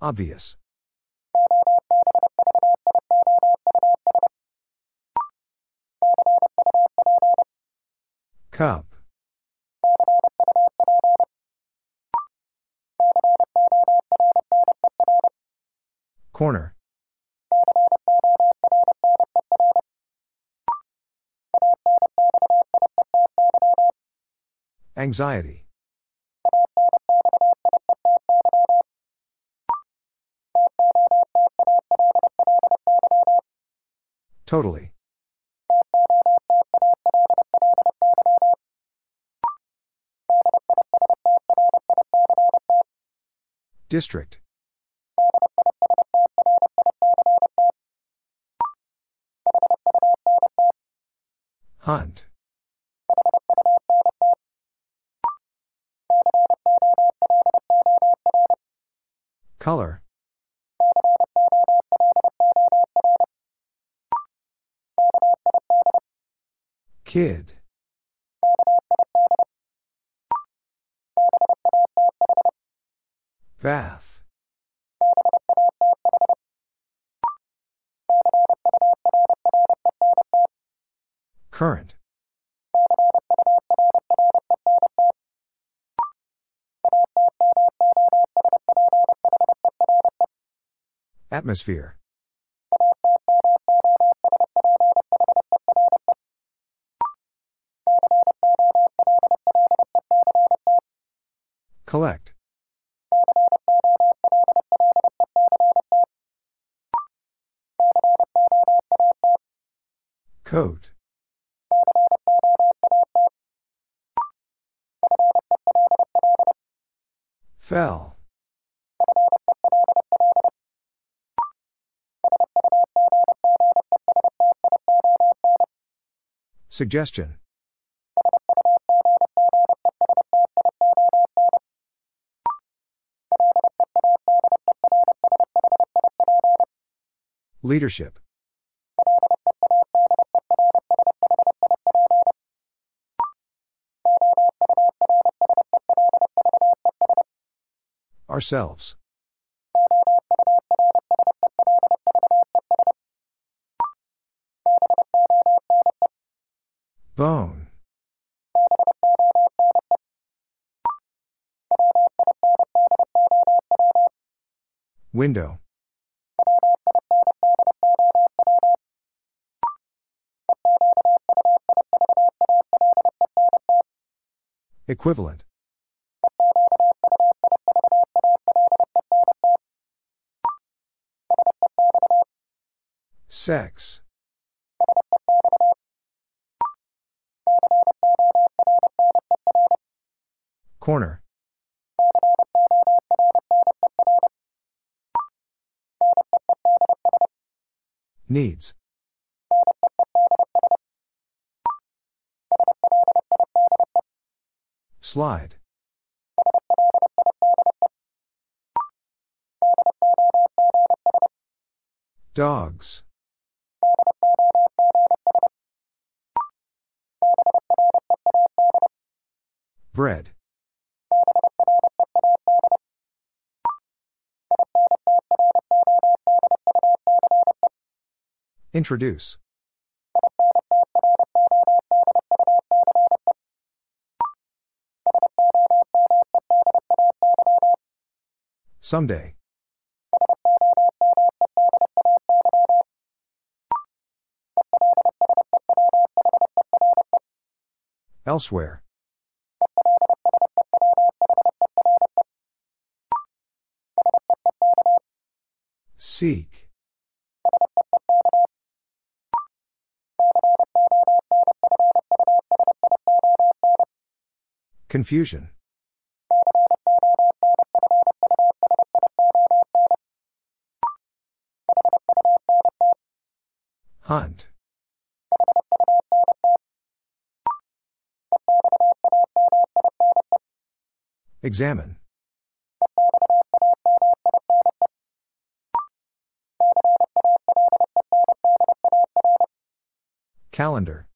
Obvious. Cup. Corner. Anxiety. Totally. District. Hunt. Color. Kid. Bath. Current. Atmosphere. Collect. Coat. Fell. Suggestion. Leadership. Ourselves. Bone. Window. Equivalent. Sex. Corner. Needs. Slide. Dogs. Bread. Introduce. Someday. Elsewhere. Seek. Confusion. Hunt. Examine. Calendar.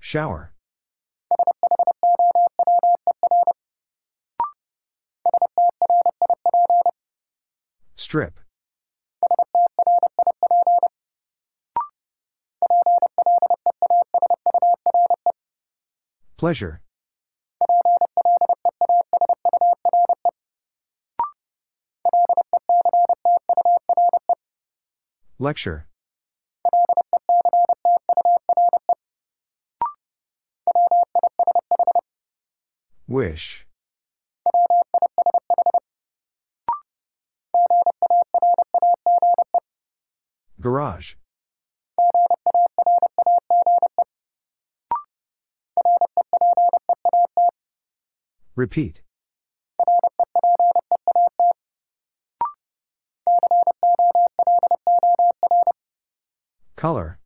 Shower. Strip. Pleasure. Lecture. Wish. Garage. Repeat. Color.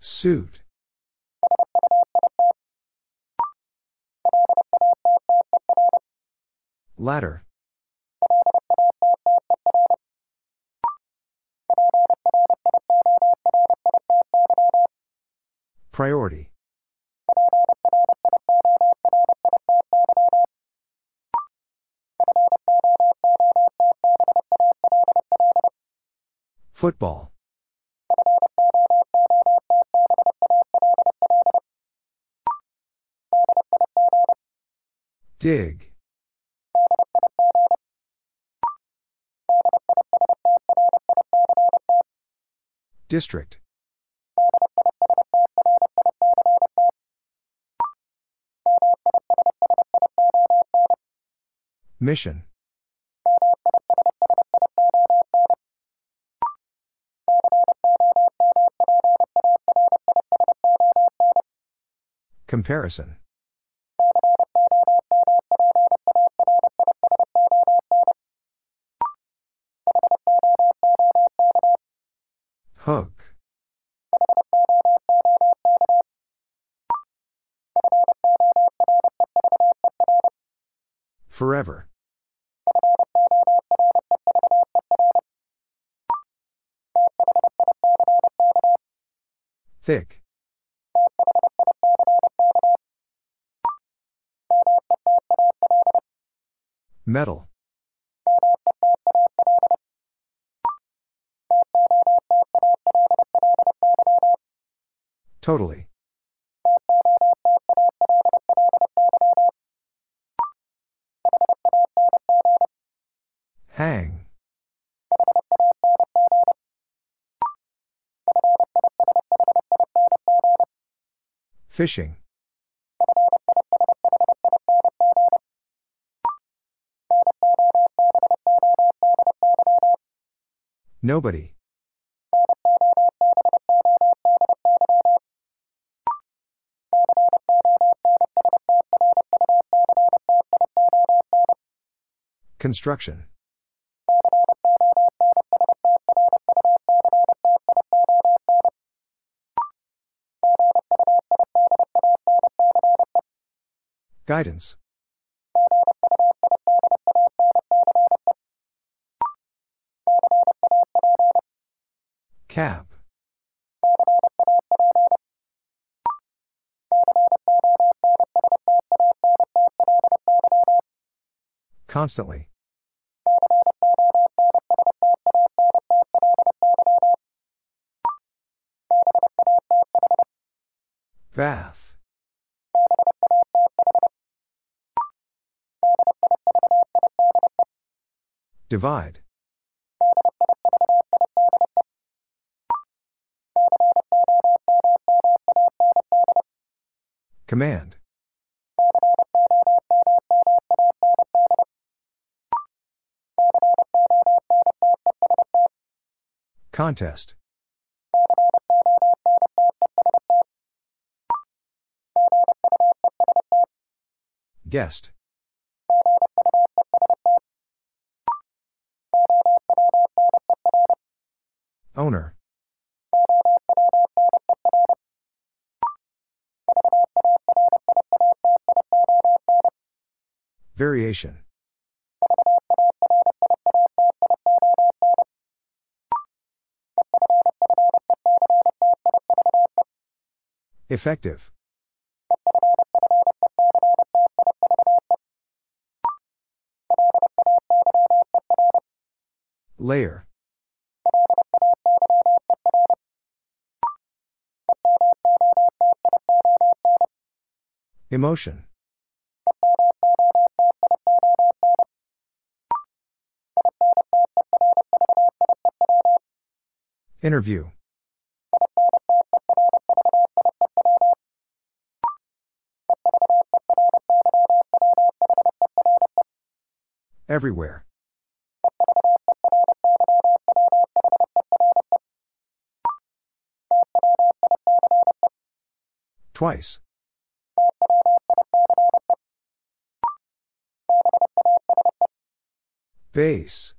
Suit. Ladder. Priority. Football. Dig. District. Mission. Comparison. Hook. Forever. Thick. Metal. Totally. Hang. Fishing. Nobody. Construction. Guidance. Cap. Constantly. Bath. Divide. Command. Contest. Guest. Owner. Variation. Effective. Layer. Emotion. Interview. Everywhere. Twice. Base.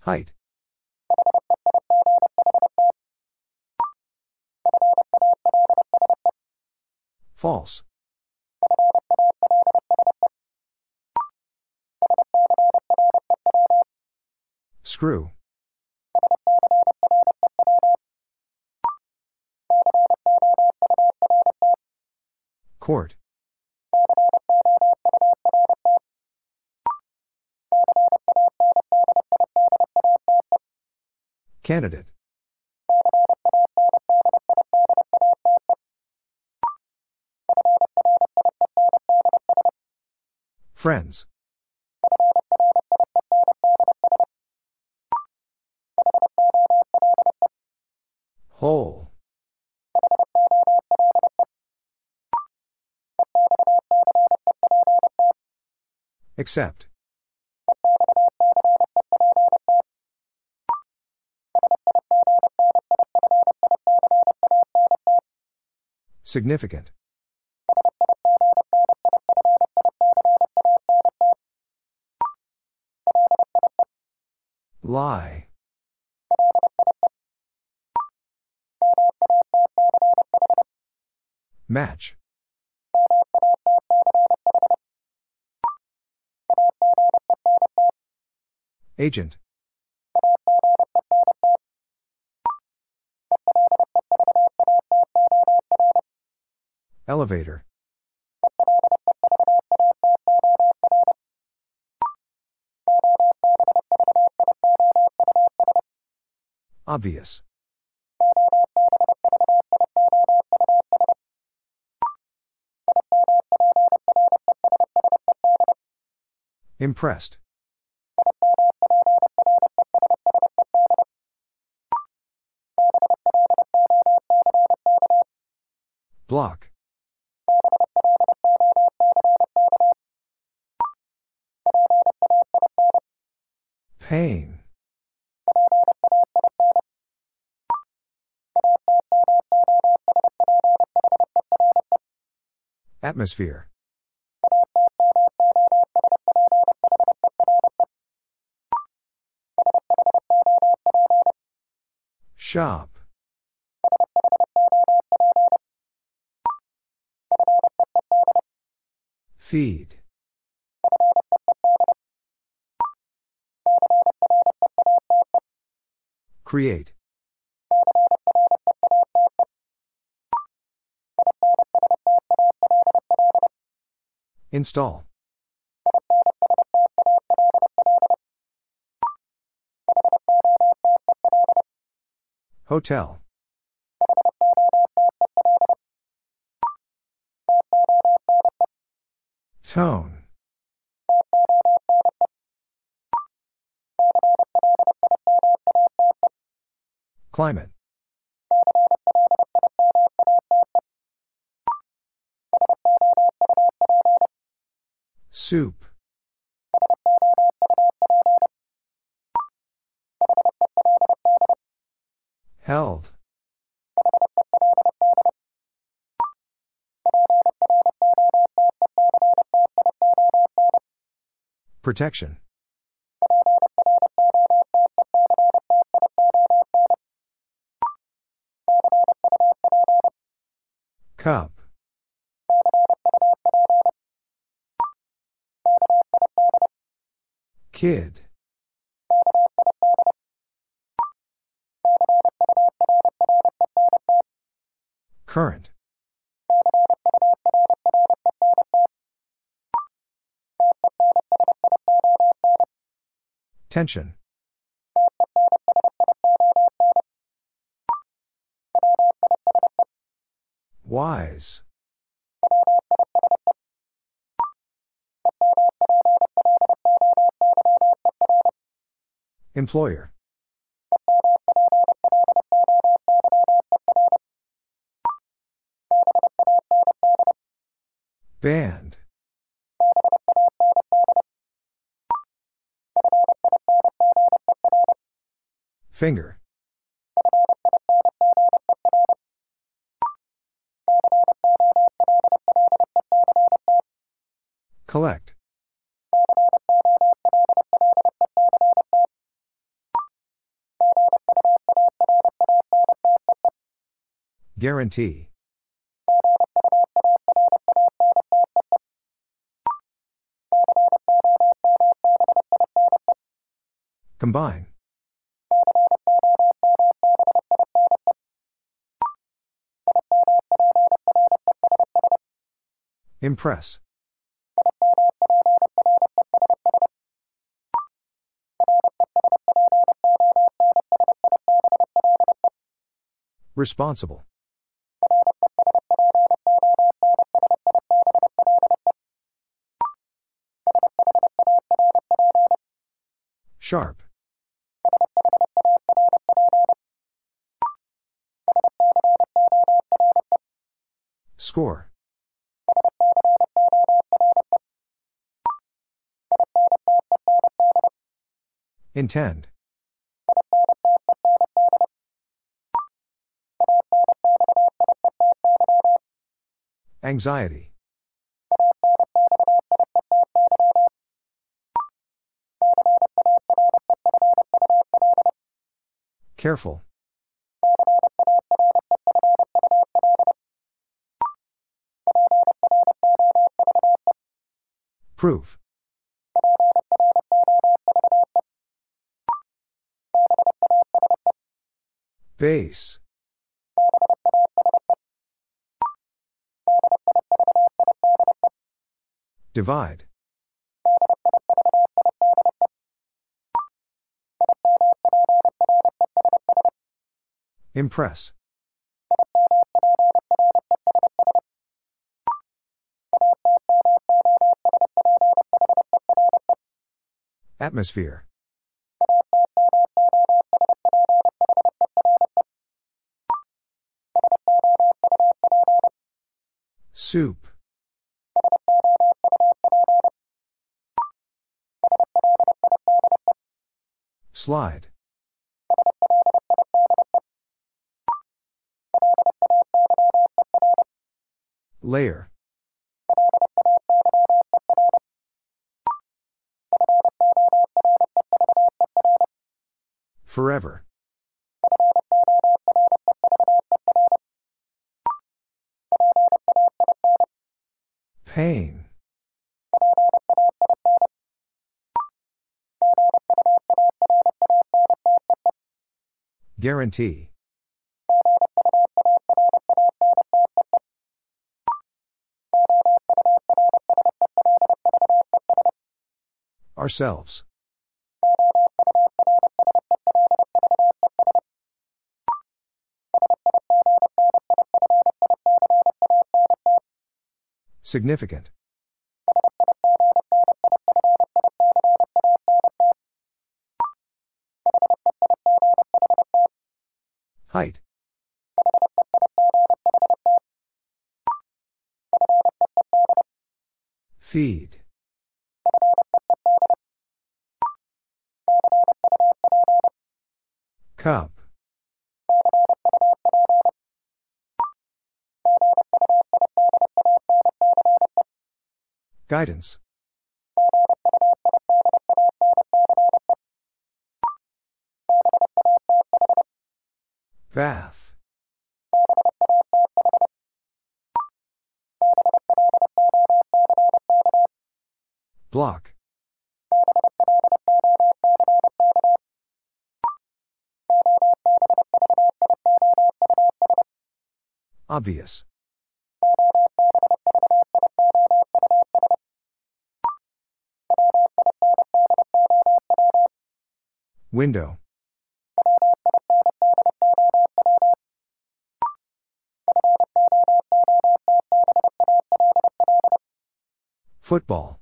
Height. False. Screw. Court. Candidate. Friends. Whole. Accept. Significant. Lie. Match. Agent. Elevator. Obvious. Impressed. Block. Pain. Atmosphere. Shop. Feed. Create. Install. Hotel. Tone. Climate. Soup. Held. Protection. Cup. Kid. Current. Tension. Wise. Employer. Band. Finger. Collect. Guarantee. Combine. Impress. Responsible. Sharp. Score. Intend. Anxiety. Careful. Proof. Base. Divide. Impress. Atmosphere. Soup. Slide. Layer. Forever. Pain. Guarantee. Ourselves. Significant. Height. Feed. Cup. Guidance. Bath. Block. Obvious. Window. Football.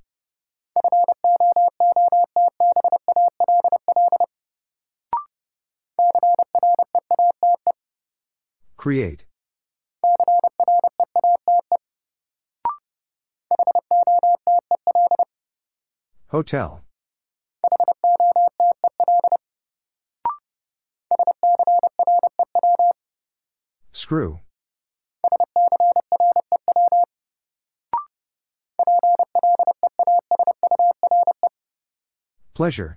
Create. Hotel. Screw. Pleasure.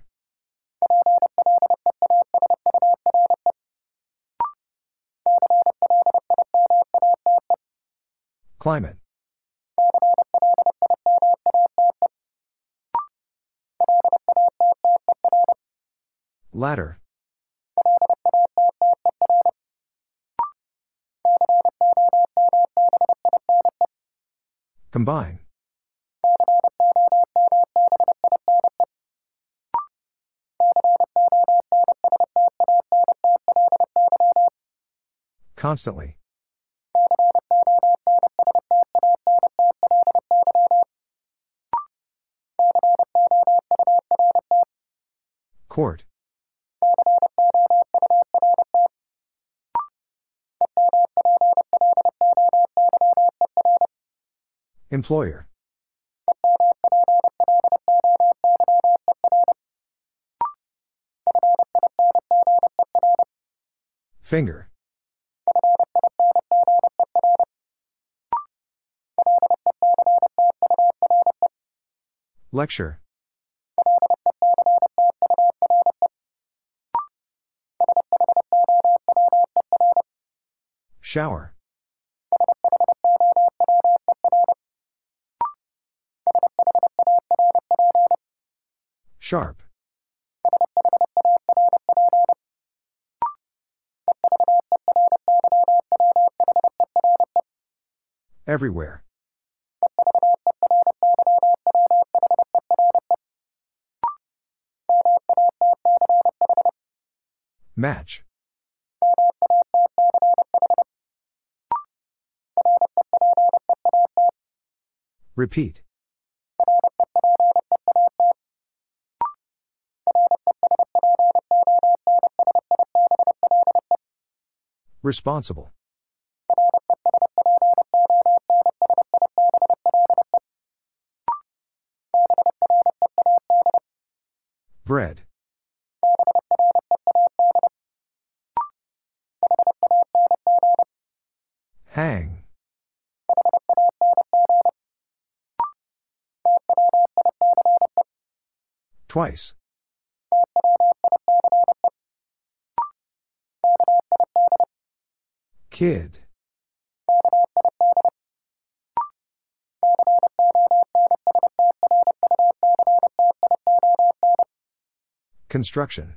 Climate. Ladder. Combine. Constantly. Court. Employer. Finger. Lecture. Shower. Sharp. Everywhere. Match. Repeat. Responsible. Bread. Hang. Twice. Kid. Construction.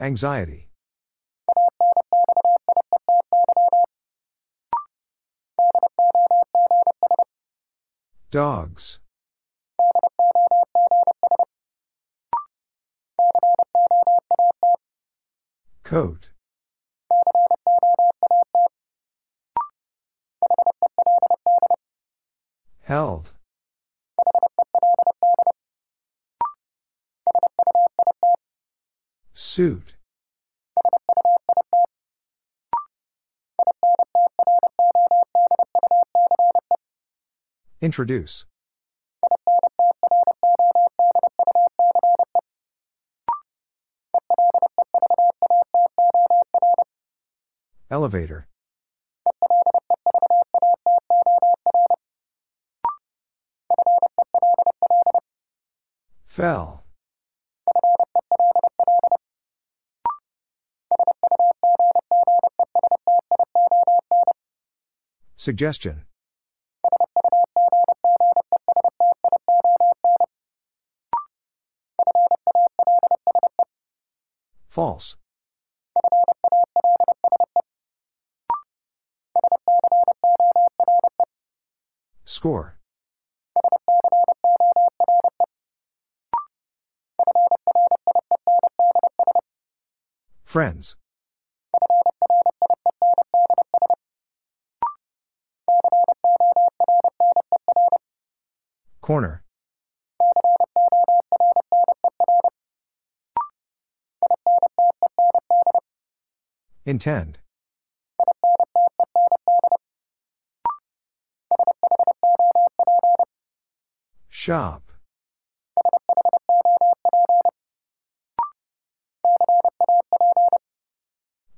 Anxiety. Dogs. Coat. Held. Suit. Introduce. Elevator. Fell. Suggestion. False. Score. Friends. Corner. Intend. Shop.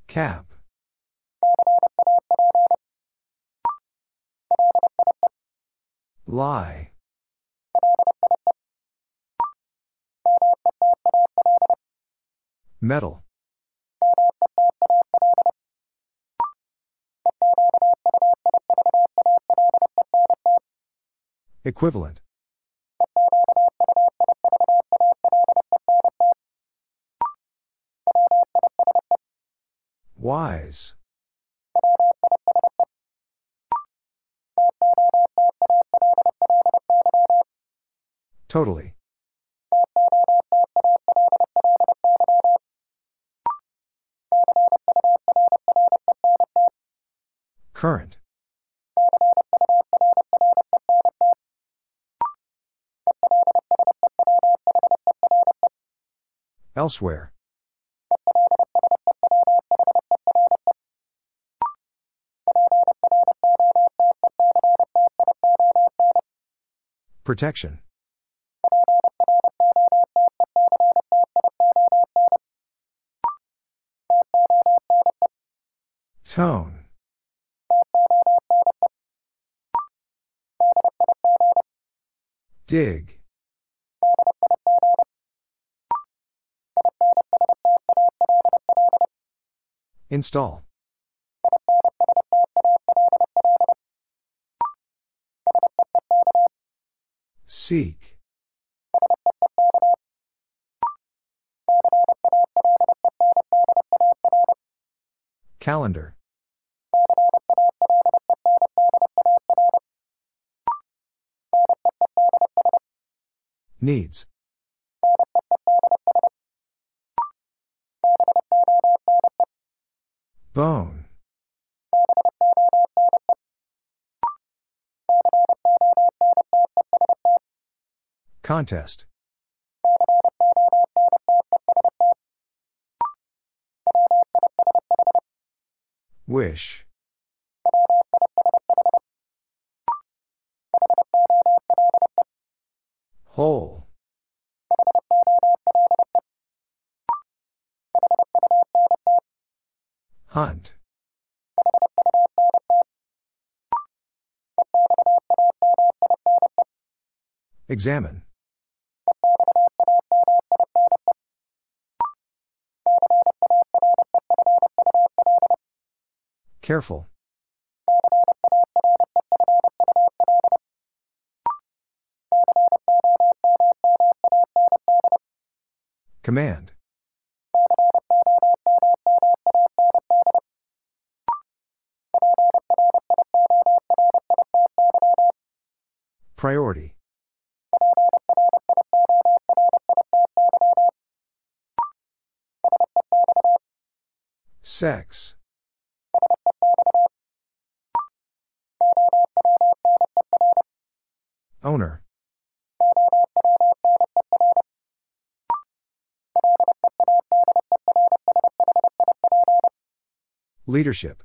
Cap. Lie. Metal. Equivalent. Wise. Totally. Current. Elsewhere. Protection. Tone. Dig. Install. Seek. Calendar. Needs. Bone. Contest. Wish. Whole. Hunt. Examine. Careful. Command. Priority. Sex. Owner. Leadership.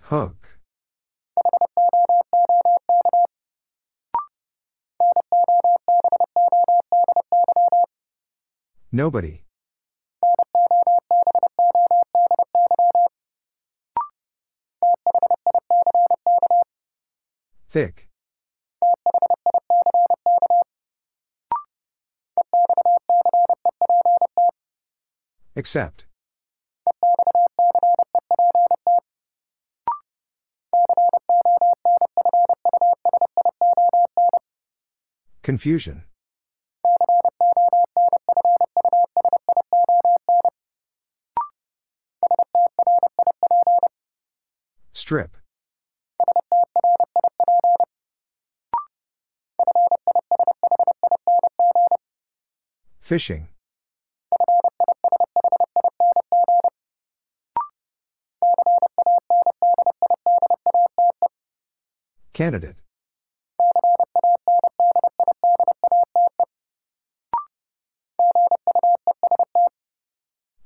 Hook. Nobody. Thick. Accept. Confusion. Strip. Fishing. Candidate.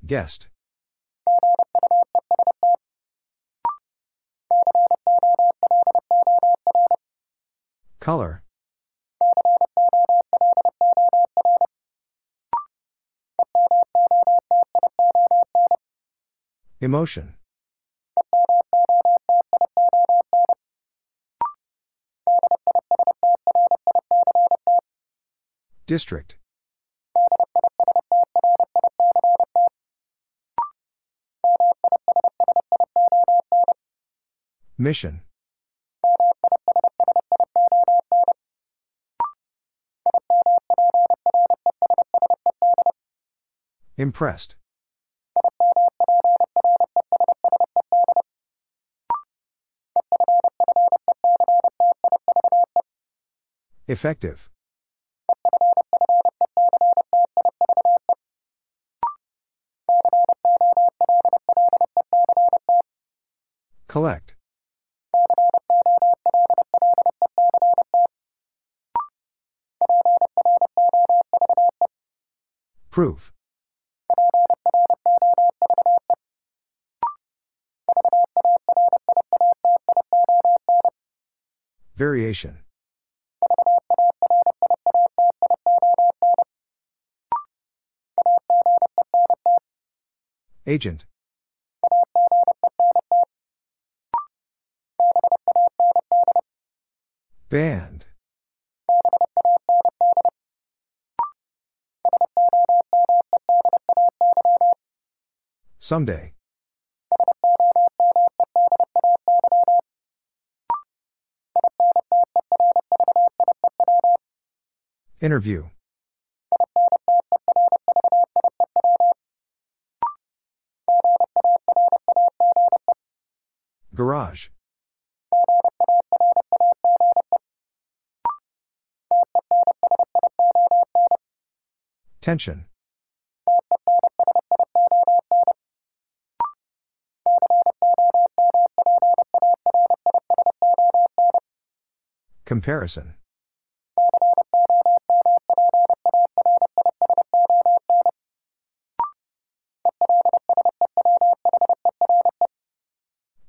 Guest. Color. Emotion. District. Mission. Impressed. Effective. Collect. Proof. Variation. Agent. Band. Someday. Interview. Garage. Tension. Comparison.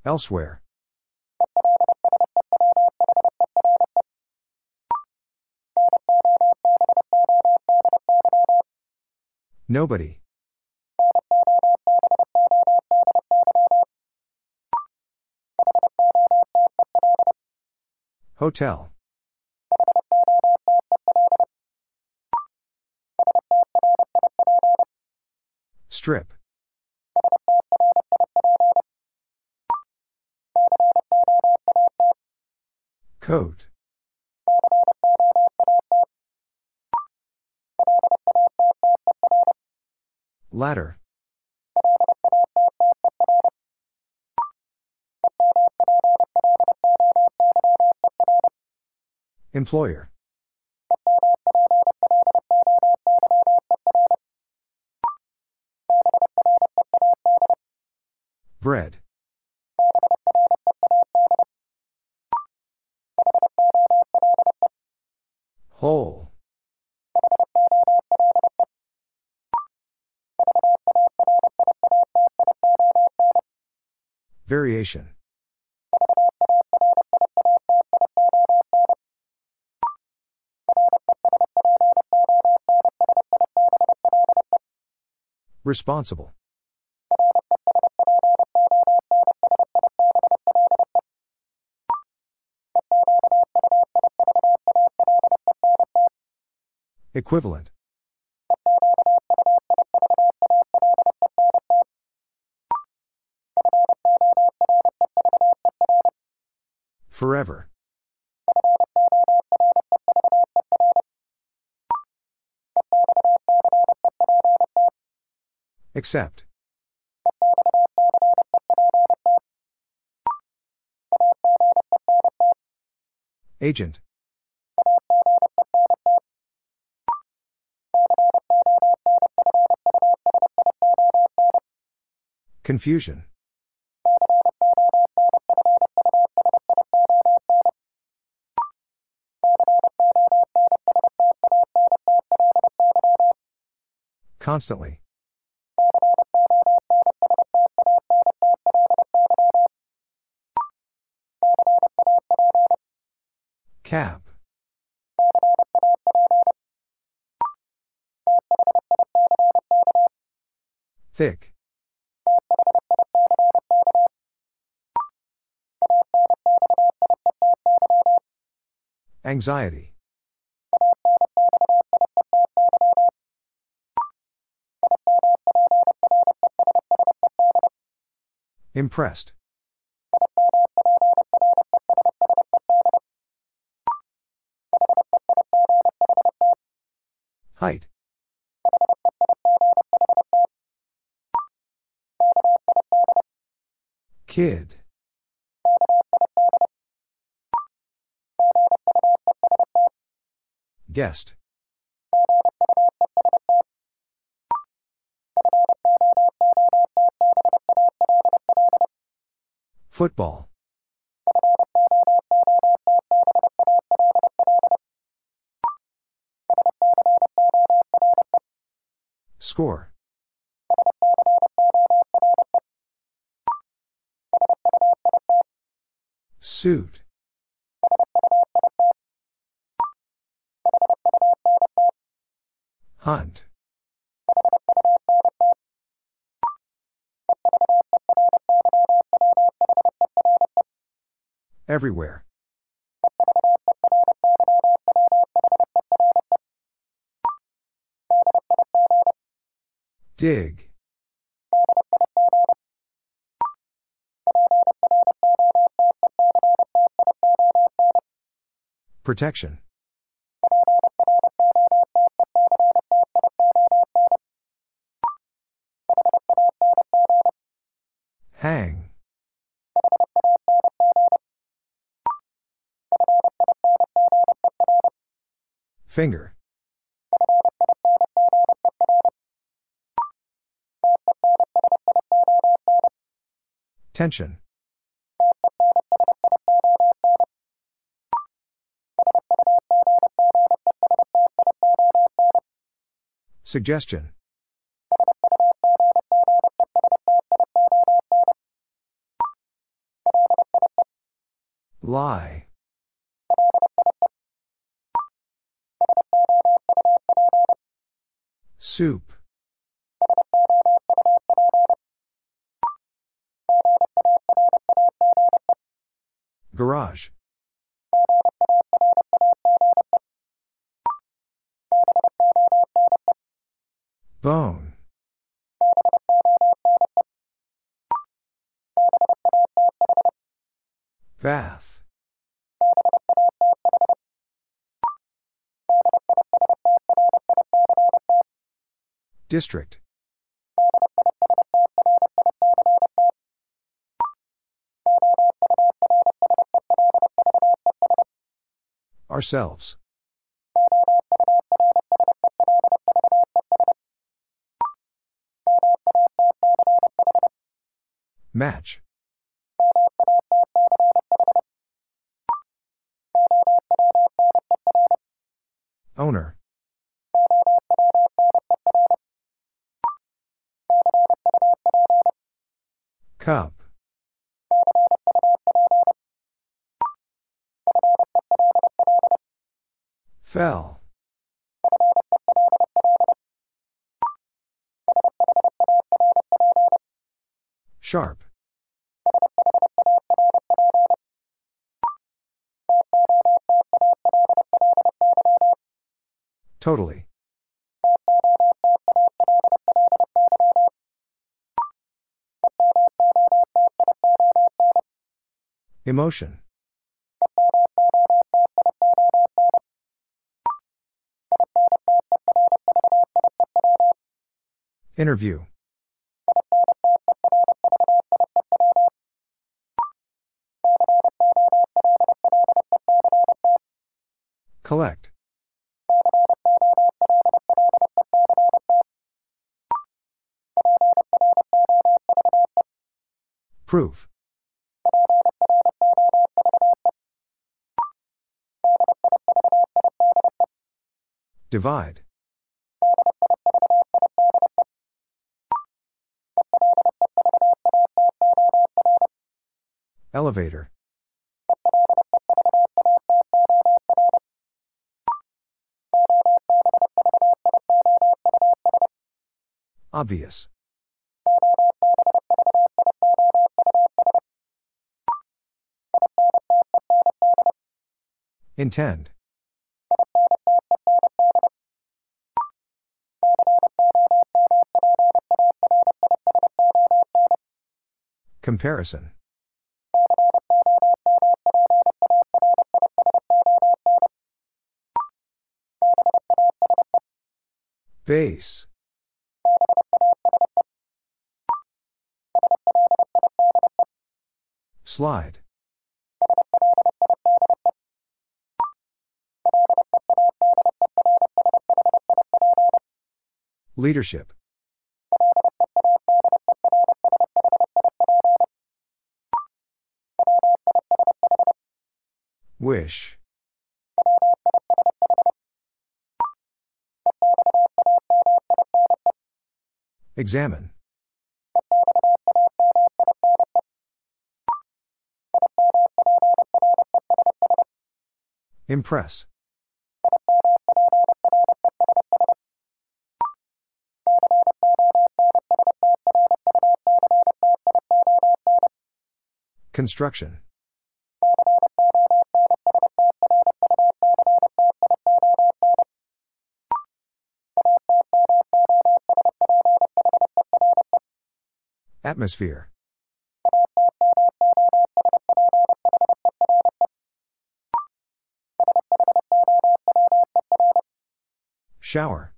Elsewhere. Nobody. Hotel. Strip. Coat. Ladder. Employer. Bread. Responsible. Equivalent. Forever. Accept. Agent. Confusion. Constantly. Cap. Thick. Anxiety. Impressed. Height. Kid. Guest. Football. Score. Suit. Hunt. Everywhere. Dig. Protection. Finger. Tension. Suggestion. Lie. Soup. Garage. Bone. Bath. District. Ourselves. Match. Owner. Cup. Fell. Sharp. Totally. Emotion. Interview. Collect. Proof. Divide. Elevator. Obvious. Intend. Comparison. Base. Slide. Leadership. Examine. Impress. Construction. Atmosphere. Shower.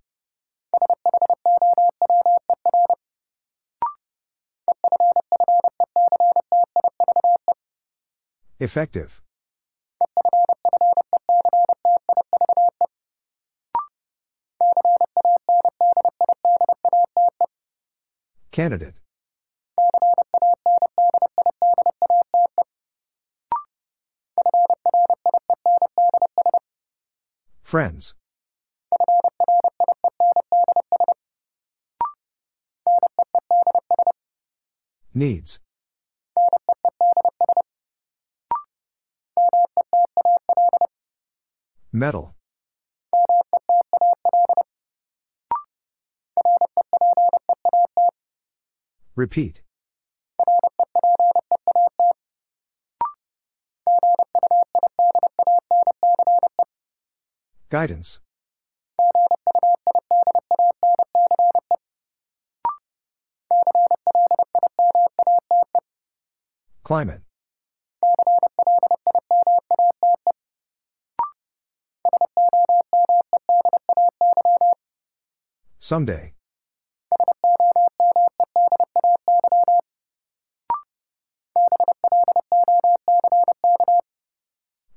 Effective. Candidate. Friends. Needs. Metal. Repeat. Guidance. Climate. Someday.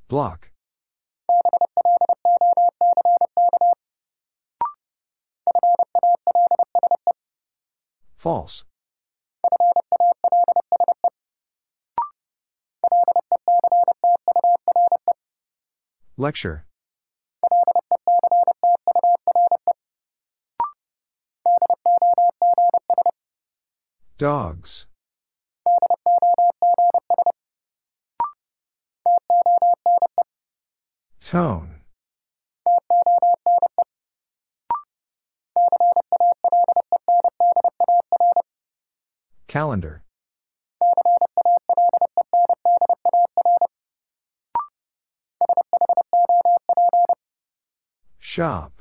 Block. False. Lecture. Dogs. Tone. Calendar. Shop.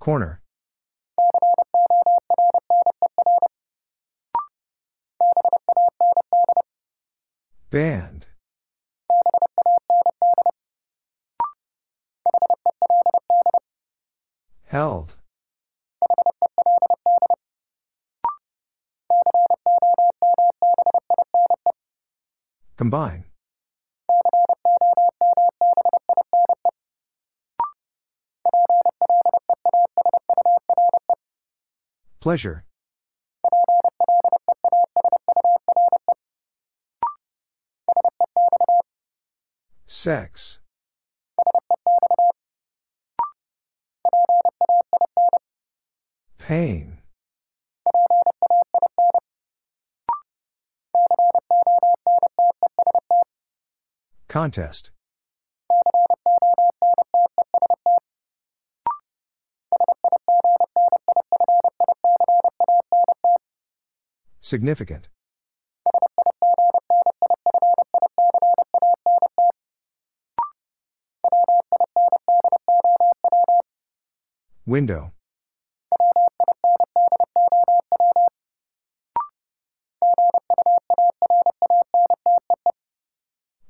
Corner. Band. Held. Combine. Pleasure. Sex. Pain. Contest. Significant. Window.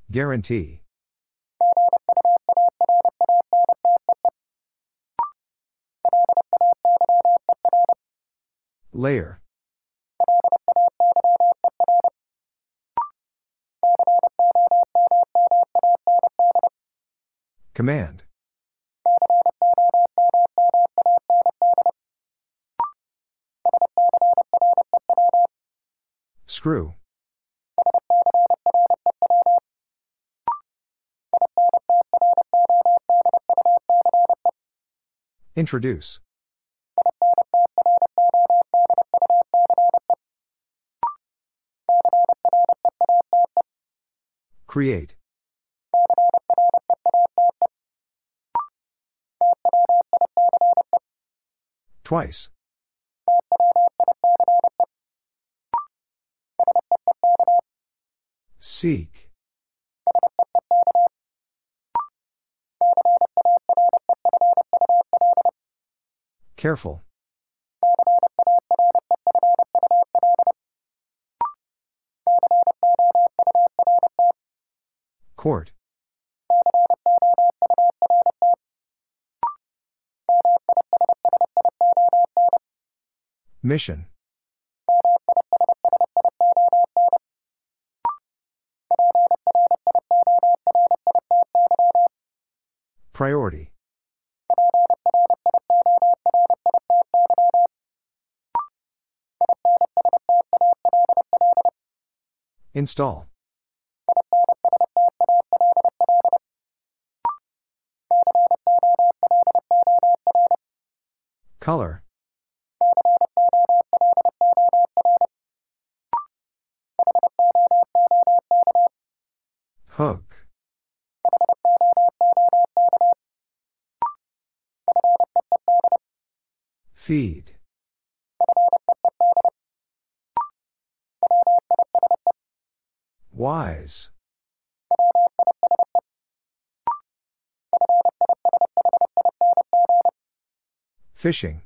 Guarantee. Layer. Command. Screw. Introduce. Create. Twice. Seek. Careful. Court. Mission. Priority. Install. Color. Hook. Feed. Wise. Fishing.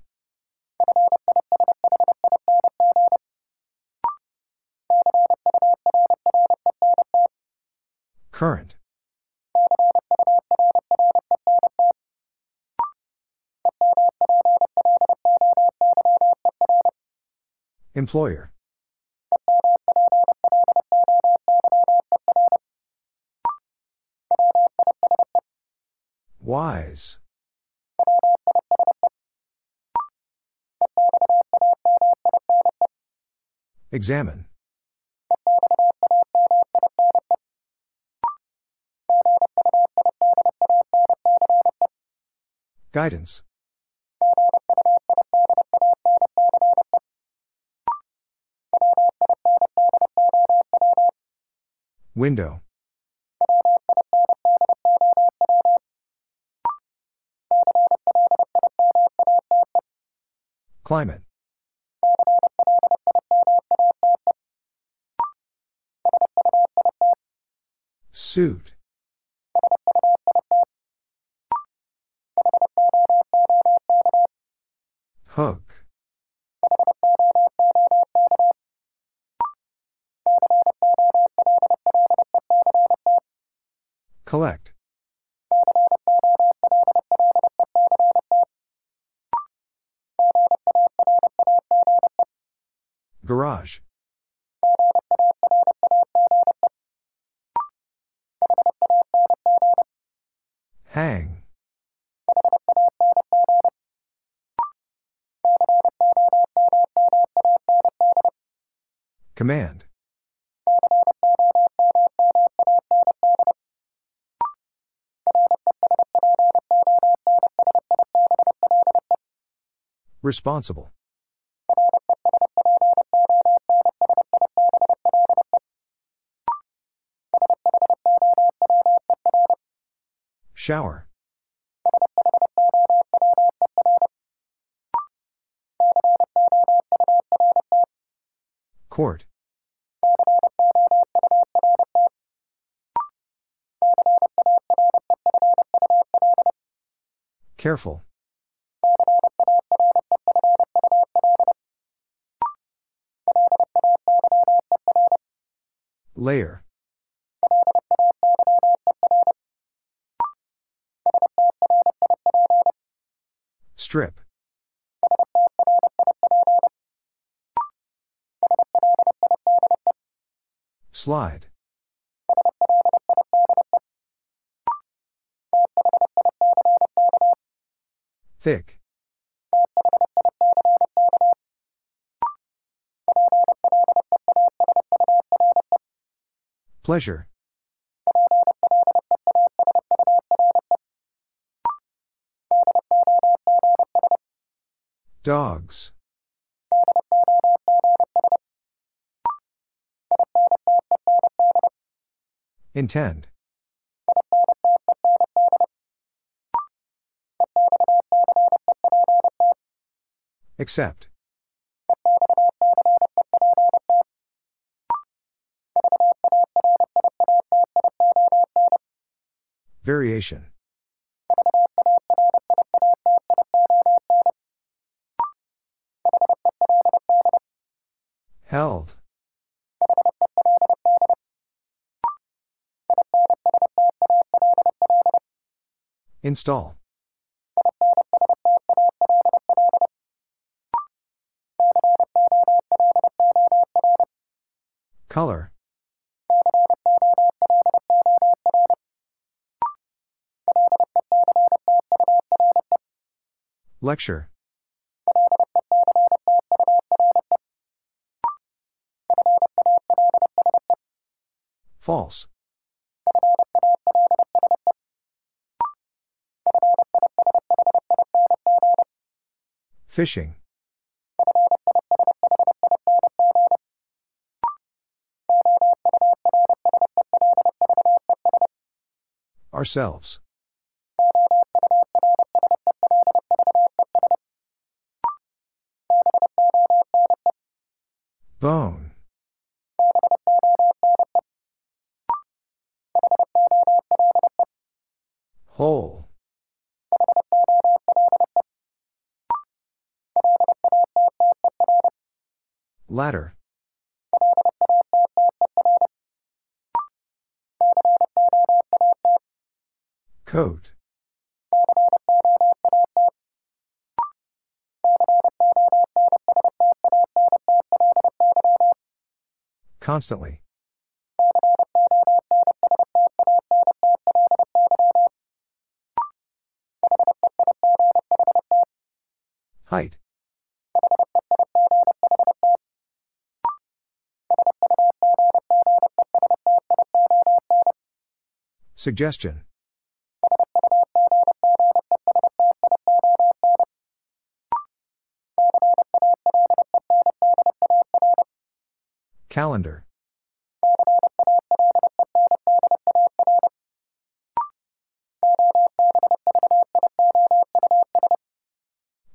Current. Employer. Wise. Examine. Guidance. Window. Climate. Suit. Hook. Collect. Garage. Hang. Command. Responsible. Shower. Court. Careful. Layer. Strip. Slide. Thick. Pleasure. Dogs. Intend. Accept. Variation. Held. Install. Color. Lecture. False. Fishing. Ourselves. Bone. Whole. Ladder. Coat. Constantly. Height. Suggestion. Calendar.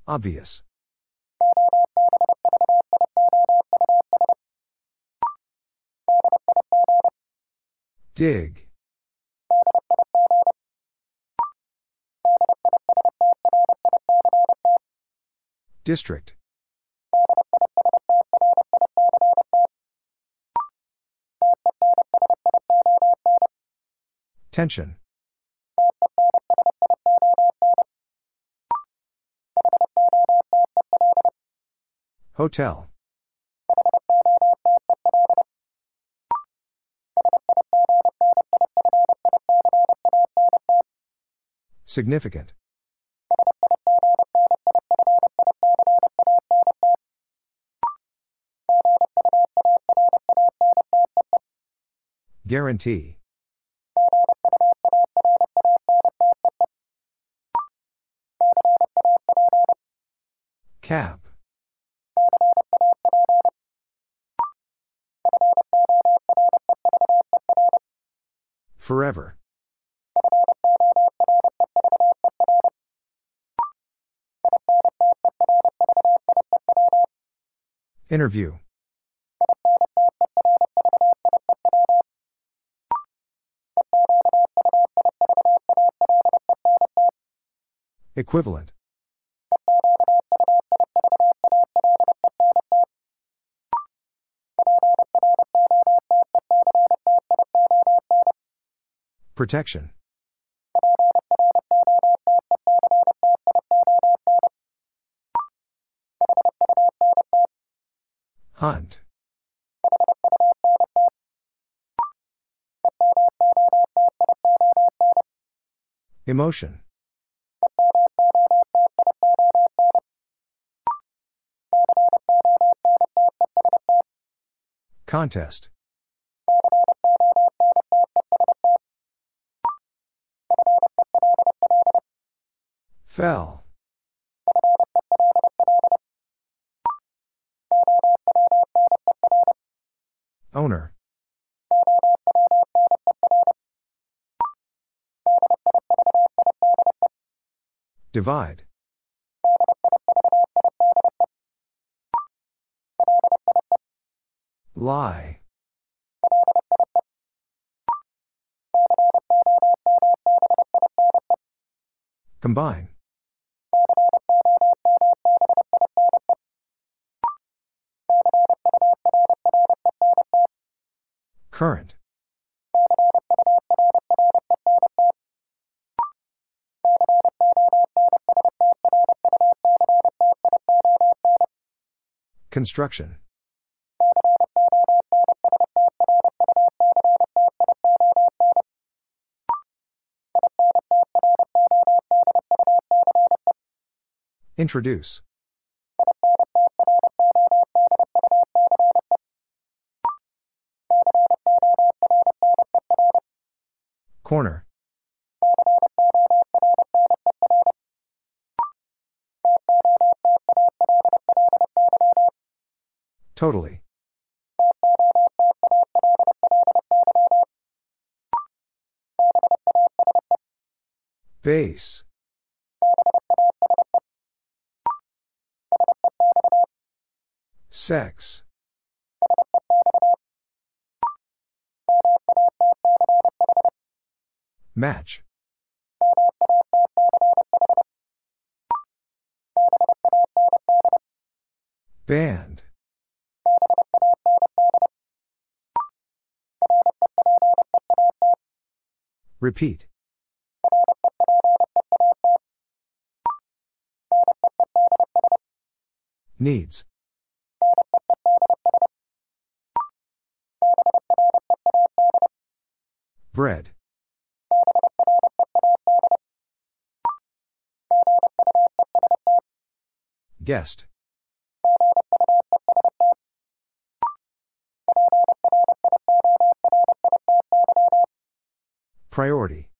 Obvious. Dig. District. Tension. Hotel. Significant. Guarantee. Cap. Forever. Interview. Equivalent. Protection. Hunt. Emotion. Contest. Fell. Owner. Divide. Lie. Combine. Current. Construction. Introduce. Corner. Totally. Base. Sex. Match. Band. Repeat. Needs. Bread. Guest. Priority.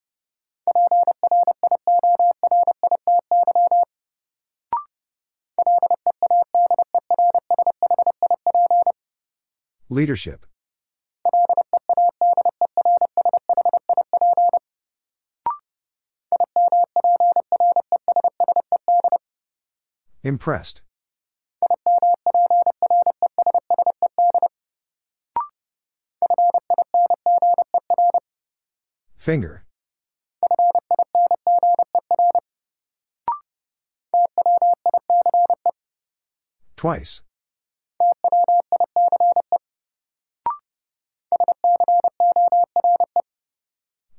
Leadership. Impressed. Finger. Twice.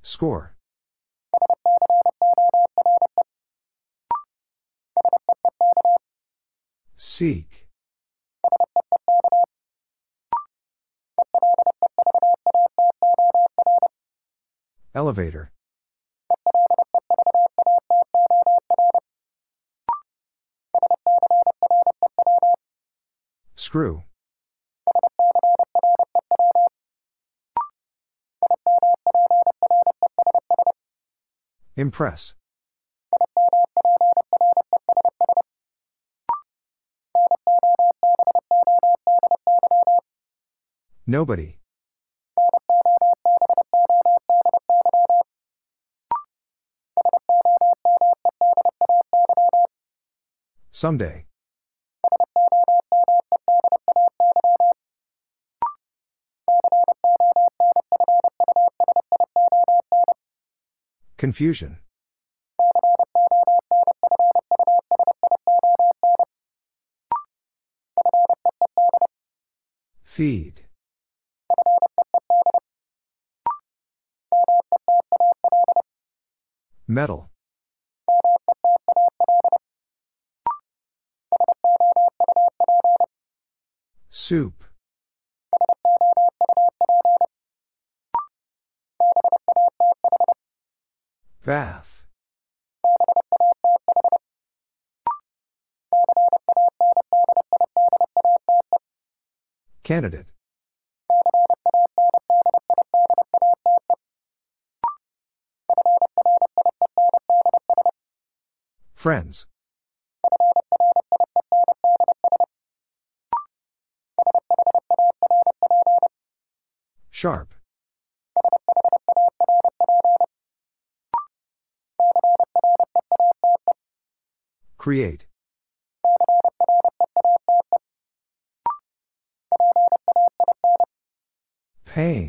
Score. Seek. Elevator. Screw. Impress. Nobody. Someday. Confusion. Feed. Metal. Soup. Bath. Candidate. Friends. Sharp. Create. Pain.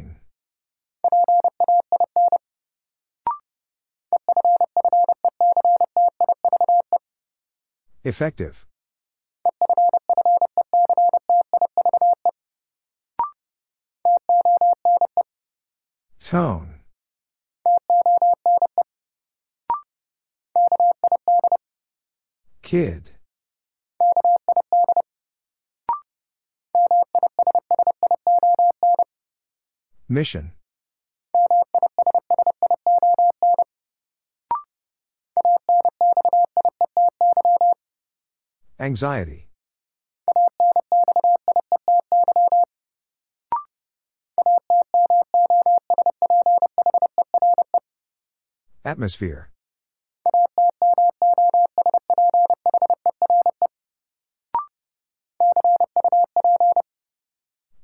Effective. Tone. Kid. Mission. Anxiety. Atmosphere.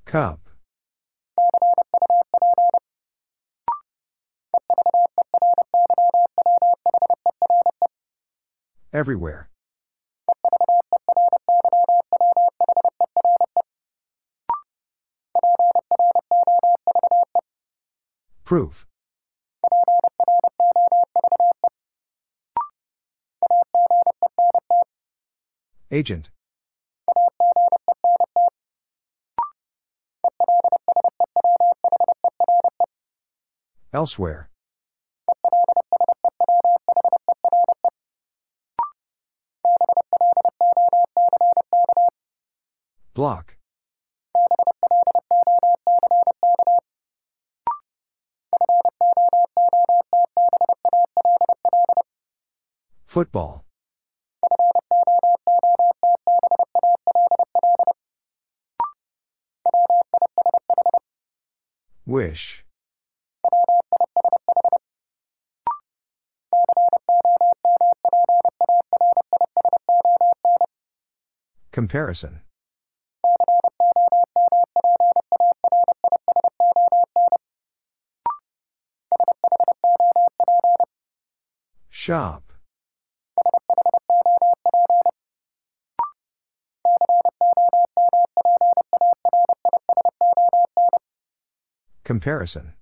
Cup. Everywhere. Proof. Agent. Elsewhere. Block. Football. Wish. Comparison. Shop. Comparison.